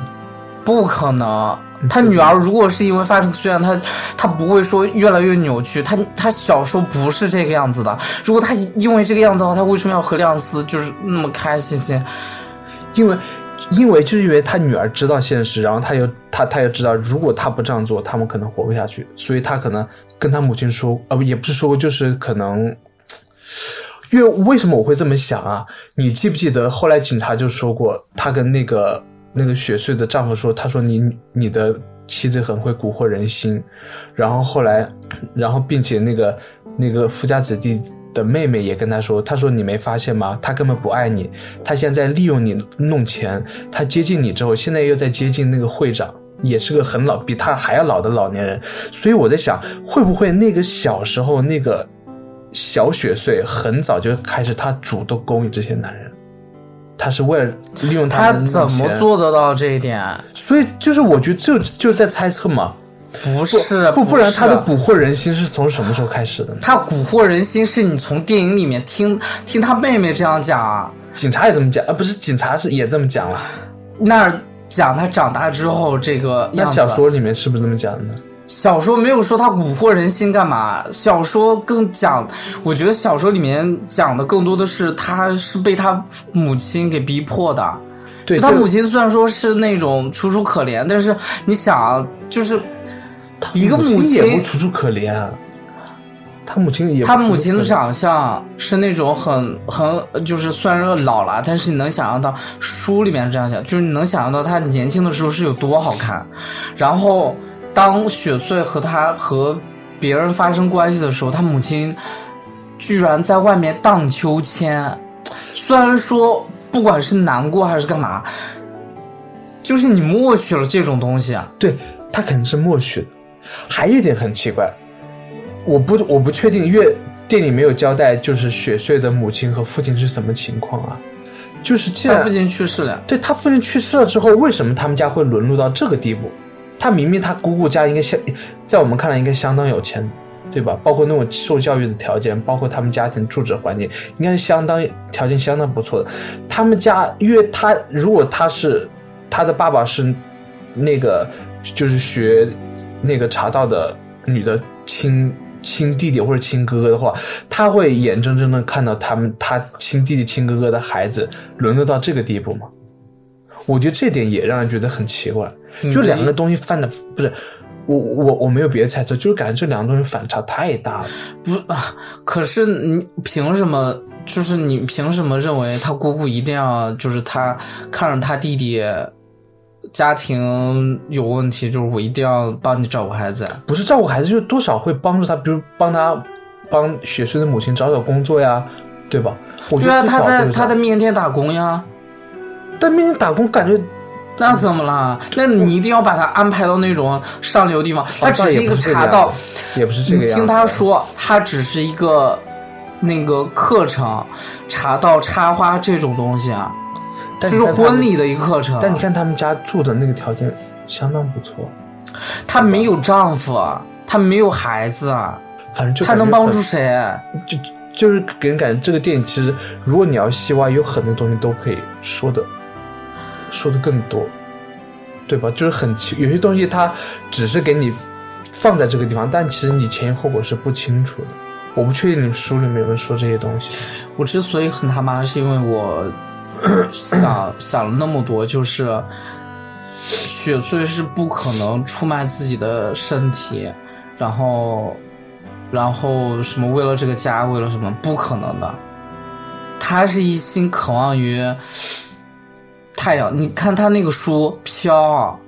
不可能，他女儿如果是因为发生自愿，他他不会说越来越扭曲，他他小时候不是这个样子的。如果他因为这个样子的话，他为什么要和亮丝就是那么开心心？因为，因为就是因为他女儿知道现实，然后他又他他又知道，如果他不这样做，他们可能活不下去，所以他可能跟他母亲说，呃，也不是说，就是可能，因为为什么我会这么想啊？你记不记得后来警察就说过，他跟那个那个雪穗的丈夫说，他说你你的妻子很会蛊惑人心，然后后来，然后并且那个那个富家子弟。的妹妹也跟他说：“他说你没发现吗？他根本不爱你，他现在利用你弄钱。他接近你之后，现在又在接近那个会长，也是个很老，比他还要老的老年人。所以我在想，会不会那个小时候那个小雪穗很早就开始，他主动勾引这些男人，他是为了利用他们怎么做得到这一点？所以就是我觉得就就是在猜测嘛。”不是不不然他的蛊惑人心是从什么时候开始的呢？他蛊惑人心是你从电影里面听听他妹妹这样讲啊，警察也这么讲啊，不是警察是也这么讲了。那讲他长大之后这个那小说里面是不是这么讲的呢？小说没有说他蛊惑人心干嘛？小说更讲，我觉得小说里面讲的更多的是他是被他母亲给逼迫的。对，他母亲虽然说是那种楚楚可怜，但是你想就是。一个母亲也不楚楚可怜，他母亲也他母亲的长相是那种很很就是虽然说老了，但是你能想象到书里面这样讲，就是你能想象到他年轻的时候是有多好看。然后当雪穗和他和别人发生关系的时候，他母亲居然在外面荡秋千。虽然说不管是难过还是干嘛，就是你默许了这种东西啊。对他肯定是默许的。还有一点很奇怪，我不我不确定，因为电影没有交代，就是雪穗的母亲和父亲是什么情况啊？就是既然他父亲去世了，对他父亲去世了之后，为什么他们家会沦落到这个地步？他明明他姑姑家应该相，在我们看来应该相当有钱，对吧？包括那种受教育的条件，包括他们家庭住址环境，应该是相当条件相当不错的。他们家，因为他如果他是他的爸爸是那个就是学。那个茶道的女的亲亲弟弟或者亲哥哥的话，他会眼睁睁的看到他们他亲弟弟亲哥哥的孩子沦落到这个地步吗？我觉得这点也让人觉得很奇怪。就两个东西犯的不是我我我没有别的猜测，就是感觉这两个东西反差太大了。不啊，可是你凭什么？就是你凭什么认为他姑姑一定要就是他看着他弟弟？家庭有问题，就是我一定要帮你照顾孩子。不是照顾孩子，就是多少会帮助他，比如帮他帮雪穗的母亲找找工作呀，对吧？对啊，他在他在面店打工呀。在面店打工，感觉那怎么了？那你一定要把他安排到那种上流地方。他只是一个茶道，也不是这个样。听他说，他只是一个那个课程，茶道插花这种东西啊。就是婚礼的一个课程，但你看他们家住的那个条件相当不错。她没有丈夫，她没有孩子，反正就她能帮助谁？就就是给人感觉这个电影其实，如果你要细挖，有很多东西都可以说的，说的更多，对吧？就是很有些东西它只是给你放在这个地方，但其实你前因后果是不清楚的。我不确定你书里面有没有说这些东西。我之所以很他妈，是因为我。想想了那么多，就是雪穗是不可能出卖自己的身体，然后，然后什么为了这个家，为了什么不可能的，他是一心渴望于太阳。你看他那个书飘。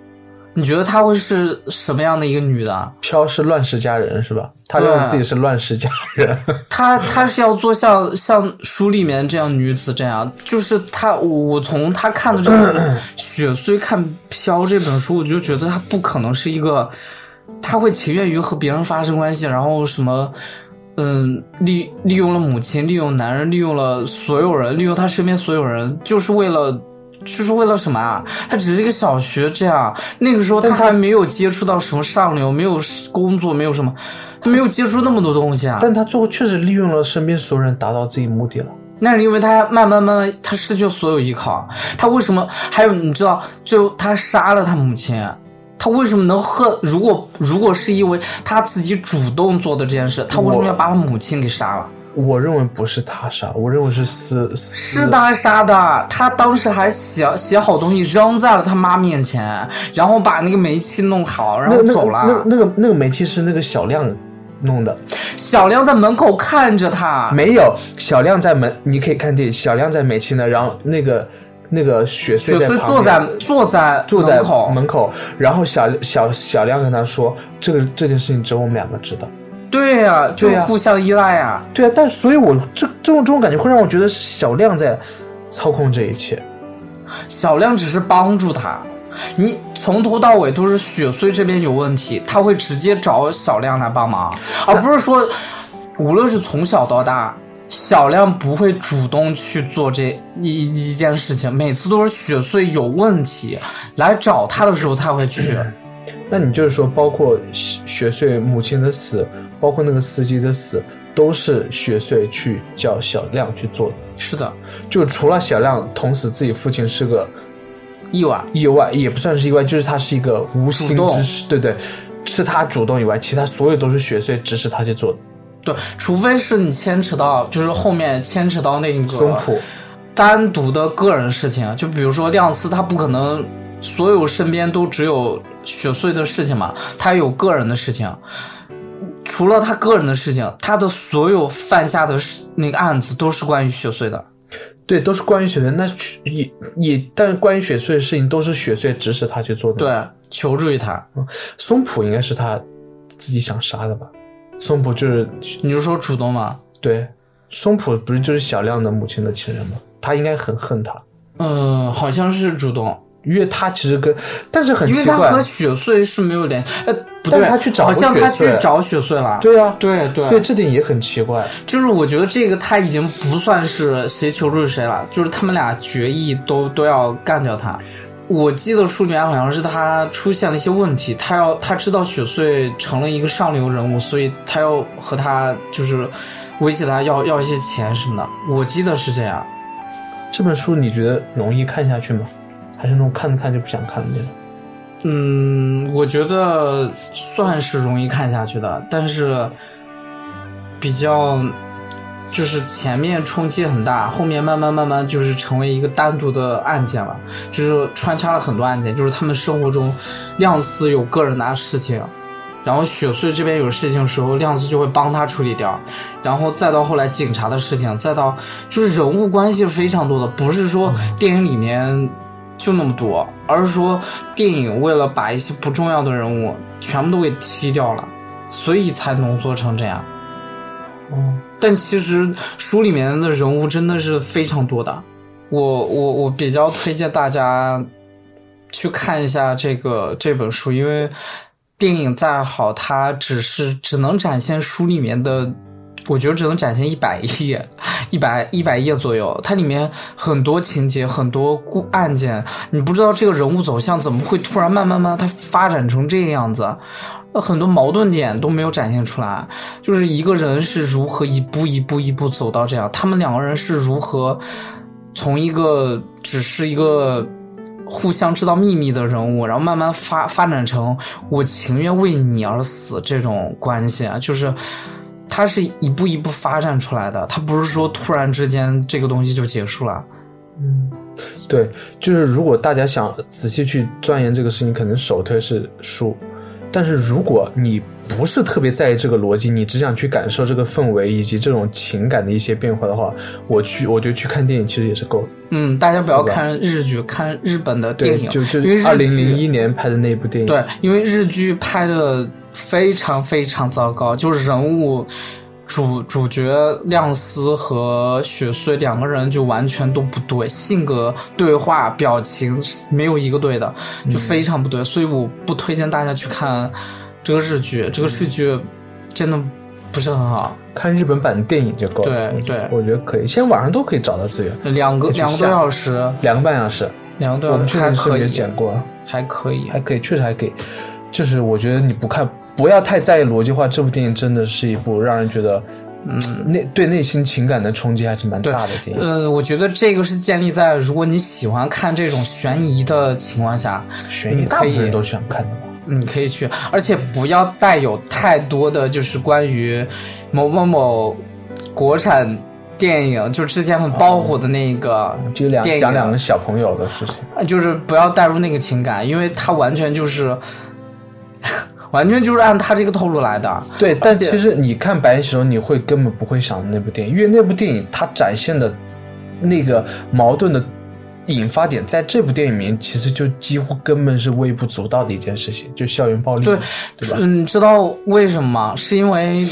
你觉得她会是什么样的一个女的？飘是乱世佳人是吧？她认为自己是乱世佳人。她她是要做像像书里面这样女子这样，就是她我从她看的这个 雪虽看飘这本书，我就觉得她不可能是一个，她会情愿于和别人发生关系，然后什么嗯利利用了母亲，利用男人，利用了所有人，利用他身边所有人，就是为了就是为了什么啊？他只是一个小学这样，那个时候他还没有接触到什么上流，没有工作，没有什么，他没有接触那么多东西啊。但他最后确实利用了身边所有人达到自己目的了。那是因为他慢慢慢慢，他失去了所有依靠。他为什么？还有你知道，最后他杀了他母亲。他为什么能恨？如果如果是因为他自己主动做的这件事，他为什么要把他母亲给杀了？我认为不是他杀，我认为是私是他杀的。他当时还写写好东西扔在了他妈面前，然后把那个煤气弄好，然后走了。那那个那个煤气是那个小亮弄的，小亮在门口看着他。没有，小亮在门，你可以看见小亮在煤气呢，然后那个。那个雪穗在坐在坐在坐在门口门口，然后小小小亮跟他说：“这个这件事情只有我们两个知道。”对呀，就互相依赖呀。对啊，但所以，我这这种这种感觉会让我觉得是小亮在操控这一切。小亮只是帮助他，你从头到尾都是雪穗这边有问题，他会直接找小亮来帮忙，而不是说，无论是从小到大。小亮不会主动去做这一一件事情，每次都是雪穗有问题来找他的时候才会去。那你就是说，包括雪穗母亲的死，包括那个司机的死，都是雪穗去叫小亮去做的。是的，就除了小亮捅死自己父亲是个意外，意外也不算是意外，就是他是一个无心之失，对对，是他主动以外，其他所有都是雪穗指使他去做的。对，除非是你牵扯到，就是后面牵扯到那个松浦单独的个人事情，就比如说亮司，他不可能所有身边都只有雪穗的事情嘛，他有个人的事情。除了他个人的事情，他的所有犯下的那个案子都是关于雪穗的。对，都是关于雪穗。那也也，但是关于雪穗的事情都是雪穗指使他去做的。对，求助于他。嗯松浦应该是他自己想杀的吧？松浦就是，你是说主动吗？对，松浦不是就是小亮的母亲的情人吗？他应该很恨他。嗯，好像是主动，因为他其实跟，但是很奇怪，因为他和雪穗是没有联系。呃，不对，他去找好像他去找雪穗了。对啊，对对，所以这点也很奇怪。就是我觉得这个他已经不算是谁求助谁了，就是他们俩决议都都要干掉他。我记得书里面好像是他出现了一些问题，他要他知道雪穗成了一个上流人物，所以他要和他就是威胁他要要一些钱什么的。我记得是这样。这本书你觉得容易看下去吗？还是那种看着看就不想看的那种？嗯，我觉得算是容易看下去的，但是比较。就是前面冲击很大，后面慢慢慢慢就是成为一个单独的案件了，就是穿插了很多案件，就是他们生活中，亮司有个人的事情，然后雪穗这边有事情的时候，亮司就会帮他处理掉，然后再到后来警察的事情，再到就是人物关系非常多的，不是说电影里面就那么多，而是说电影为了把一些不重要的人物全部都给踢掉了，所以才浓缩成这样。嗯。但其实书里面的人物真的是非常多的，我我我比较推荐大家去看一下这个这本书，因为电影再好，它只是只能展现书里面的，我觉得只能展现一百页，一百一百页左右，它里面很多情节，很多故案件，你不知道这个人物走向怎么会突然慢慢慢它发展成这个样子。那很多矛盾点都没有展现出来，就是一个人是如何一步一步一步走到这样，他们两个人是如何从一个只是一个互相知道秘密的人物，然后慢慢发发展成我情愿为你而死这种关系啊，就是他是一步一步发展出来的，它不是说突然之间这个东西就结束了。嗯，对，就是如果大家想仔细去钻研这个事情，可能首推是书。但是如果你不是特别在意这个逻辑，你只想去感受这个氛围以及这种情感的一些变化的话，我去，我觉得去看电影其实也是够的。嗯，大家不要看日剧，看日本的电影，就就因为二零零一年拍的那部电影。对，因为日剧拍的非常非常糟糕，就是人物。主主角亮司和雪穗两个人就完全都不对，性格、对话、表情没有一个对的，就非常不对。所以我不推荐大家去看这个日剧，这个日剧真的不是很好。看日本版的电影就够了。对对，我觉得可以，现在网上都可以找到资源。两个两个多小时，两个半小时。两个多小时还确实是没有可以，剪过，还可以还。可以，确实还可以。就是我觉得你不看，不要太在意逻辑化，这部电影真的是一部让人觉得，嗯，内对内心情感的冲击还是蛮大的电影。呃，我觉得这个是建立在如果你喜欢看这种悬疑的情况下，悬疑大部分人都喜欢看的吧。你可以去，而且不要带有太多的就是关于某某某国产电影，就之前很爆火的那个就两讲两个小朋友的事情，呃就是不要带入那个情感，因为它完全就是，完全就是按他这个套路来的。对，但且其实你看《白夜行动》，你会根本不会想那部电影，因为那部电影它展现的那个矛盾的引发点，在这部电影里面其实就几乎根本是微不足道的一件事情，就校园暴力，对对吧？嗯，知道为什么吗？是因为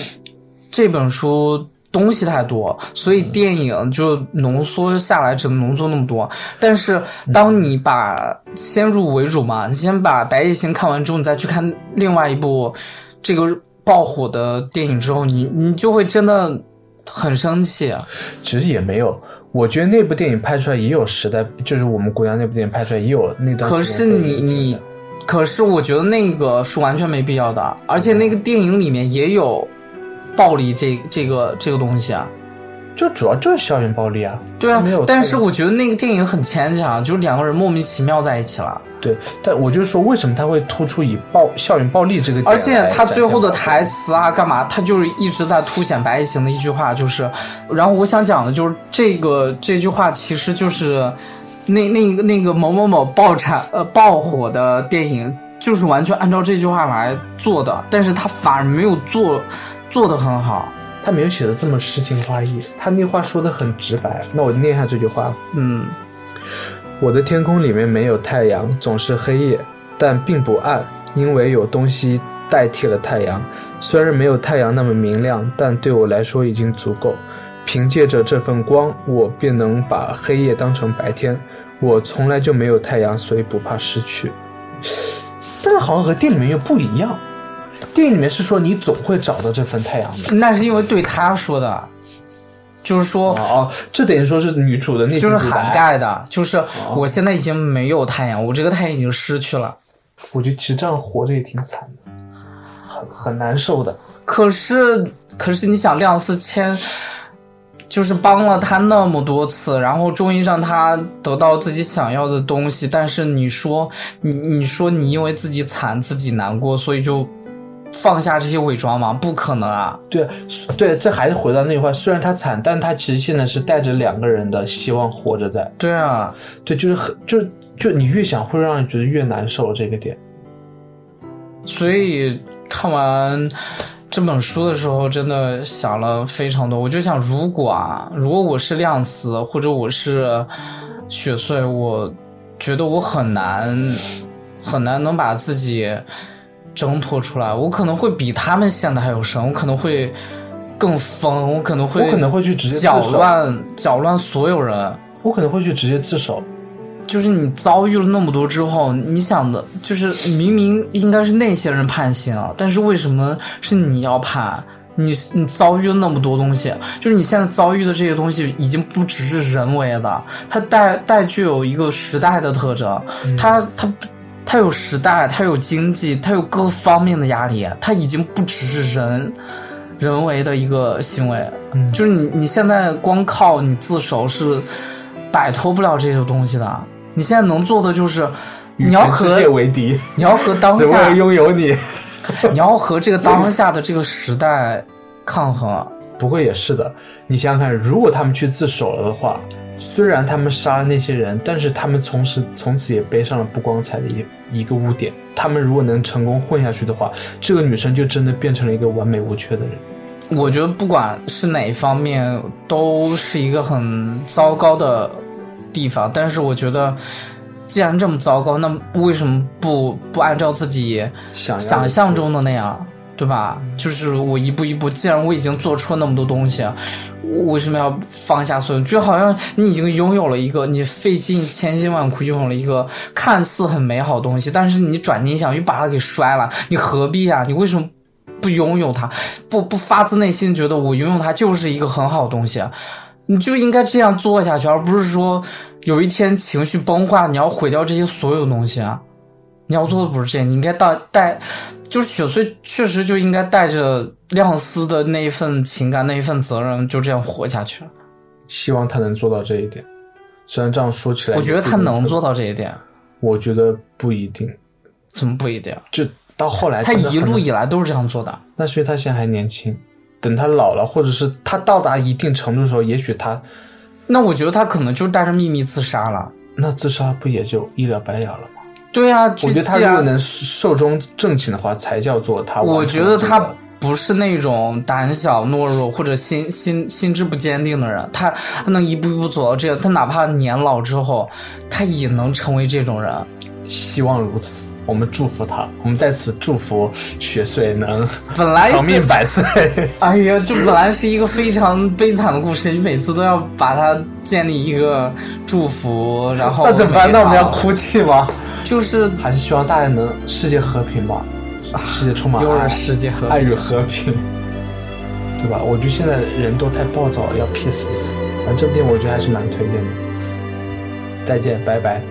这本书东西太多，所以电影就浓缩下来，只能浓缩那么多。但是当你把先入为主嘛，你先把《白夜行》看完之后，你再去看另外一部这个爆火的电影之后，你你就会真的很生气。其实也没有。我觉得那部电影拍出来也有时代，就是我们国家那部电影拍出来也有那段可是你你，可是我觉得那个是完全没必要的，而且那个电影里面也有暴力这这个这个东西啊。就主要就是校园暴力啊。对啊没有，但是我觉得那个电影很牵强，就是两个人莫名其妙在一起了，对，但我就说为什么他会突出以暴校园暴力这个点而，且他最后的台词啊，干嘛，他就是一直在凸显白夜行的一句话，就是，然后我想讲的就是这个这句话其实就是那那个那个某某某爆产呃爆火的电影，就是完全按照这句话来做的，但是他反而没有做做的很好，他没有写的这么诗情画意，他那话说的很直白。那我念一下这句话：嗯。我的天空里面没有太阳，总是黑夜，但并不暗，因为有东西代替了太阳。虽然没有太阳那么明亮，但对我来说已经足够。凭借着这份光，我便能把黑夜当成白天。我从来就没有太阳，所以不怕失去。但是好像和店里面又不一样。电影里面是说你总会找到这份太阳的。那是因为对他说的，就是说，哦哦，这等于说是女主的内心就是涵。盖的，就是我现在已经没有太阳，我这个太阳已经失去了。我觉得其实这样活着也挺惨的，很很难受的。可是，可是你想，亮四千就是帮了他那么多次，然后终于让他得到自己想要的东西，但是你说，你你说你因为自己惨，自己难过，所以就放下这些伪装吗？不可能啊！对对，这还是回到那句话，虽然他惨，但他其实现在是带着两个人的希望活着在。对啊，对，就是很就就你越想会让人觉得越难受这个点。所以看完这本书的时候，真的想了非常多。我就想，如果啊，如果我是亮司，或者我是雪穗，我觉得我很难很难能把自己挣脱出来。我可能会比他们陷的还有深，我可能会更疯，我可能会我可能会去直接自搅乱搅乱所有人。我可能会去直接自首。就是你遭遇了那么多之后，你想的，就是明明应该是那些人判刑啊，但是为什么是你要判？你你遭遇了那么多东西，就是你现在遭遇的这些东西已经不只是人为的，它带带具有一个时代的特征，它它它有时代，它有经济，它有各方面的压力，它已经不只是人人为的一个行为，嗯就是你你现在光靠你自首是摆脱不了这些东西的。你现在能做的就是，你要和世和界为敌，你要和当下了，拥有你。你要和这个当下的这个时代抗衡。不过也是的，你想想看，如果他们去自首了的话，虽然他们杀了那些人，但是他们从此从此也背上了不光彩的一一个污点。他们如果能成功混下去的话，这个女生就真的变成了一个完美无缺的人。我觉得不管是哪一方面，都是一个很糟糕的地方。但是我觉得，既然这么糟糕，那为什么不不按照自己想想象中的那样，对吧？就是我一步一步，既然我已经做出了那么多东西，我为什么要放下所有？就好像你已经拥有了一个，你费尽千辛万苦拥有了一个看似很美好的东西，但是你转念一想，又把它给摔了，你何必啊？你为什么不拥有它？不不发自内心觉得我拥有它就是一个很好的东西？你就应该这样做下去，而不是说有一天情绪崩坏，你要毁掉这些所有东西啊！你要做的不是这，你应该带带，就是雪穗确实就应该带着亮司的那一份情感，那一份责任，就这样活下去了。希望他能做到这一点。虽然这样说起来，我觉得他能做到这一点。我觉得不一定。怎么不一定？就到后来，他一路以来都是这样做的。那所以他现在还年轻，等他老了，或者是他到达一定程度的时候，也许他……那我觉得他可能就是带着秘密自杀了。那自杀不也就一了百了了吗？对啊，我觉得他如果能寿终正寝的话，才叫做他。我觉得他不是那种胆小懦弱或者心心心智不坚定的人，他他能一步一步走到这样，他哪怕年老之后，他也能成为这种人。希望如此，我们祝福他，我们在此祝福雪穗能本来长命百岁。哎呀，这本来是一个非常悲惨的故事，你每次都要把它建立一个祝福，然后 那怎么办？那我们要哭泣吗？就是还是希望大家能世界和平吧，世界充满 爱，世界和爱与和平，对吧？我觉得现在人都太暴躁了，要 peace。反正这部电影我觉得还是蛮推荐的。再见，拜拜。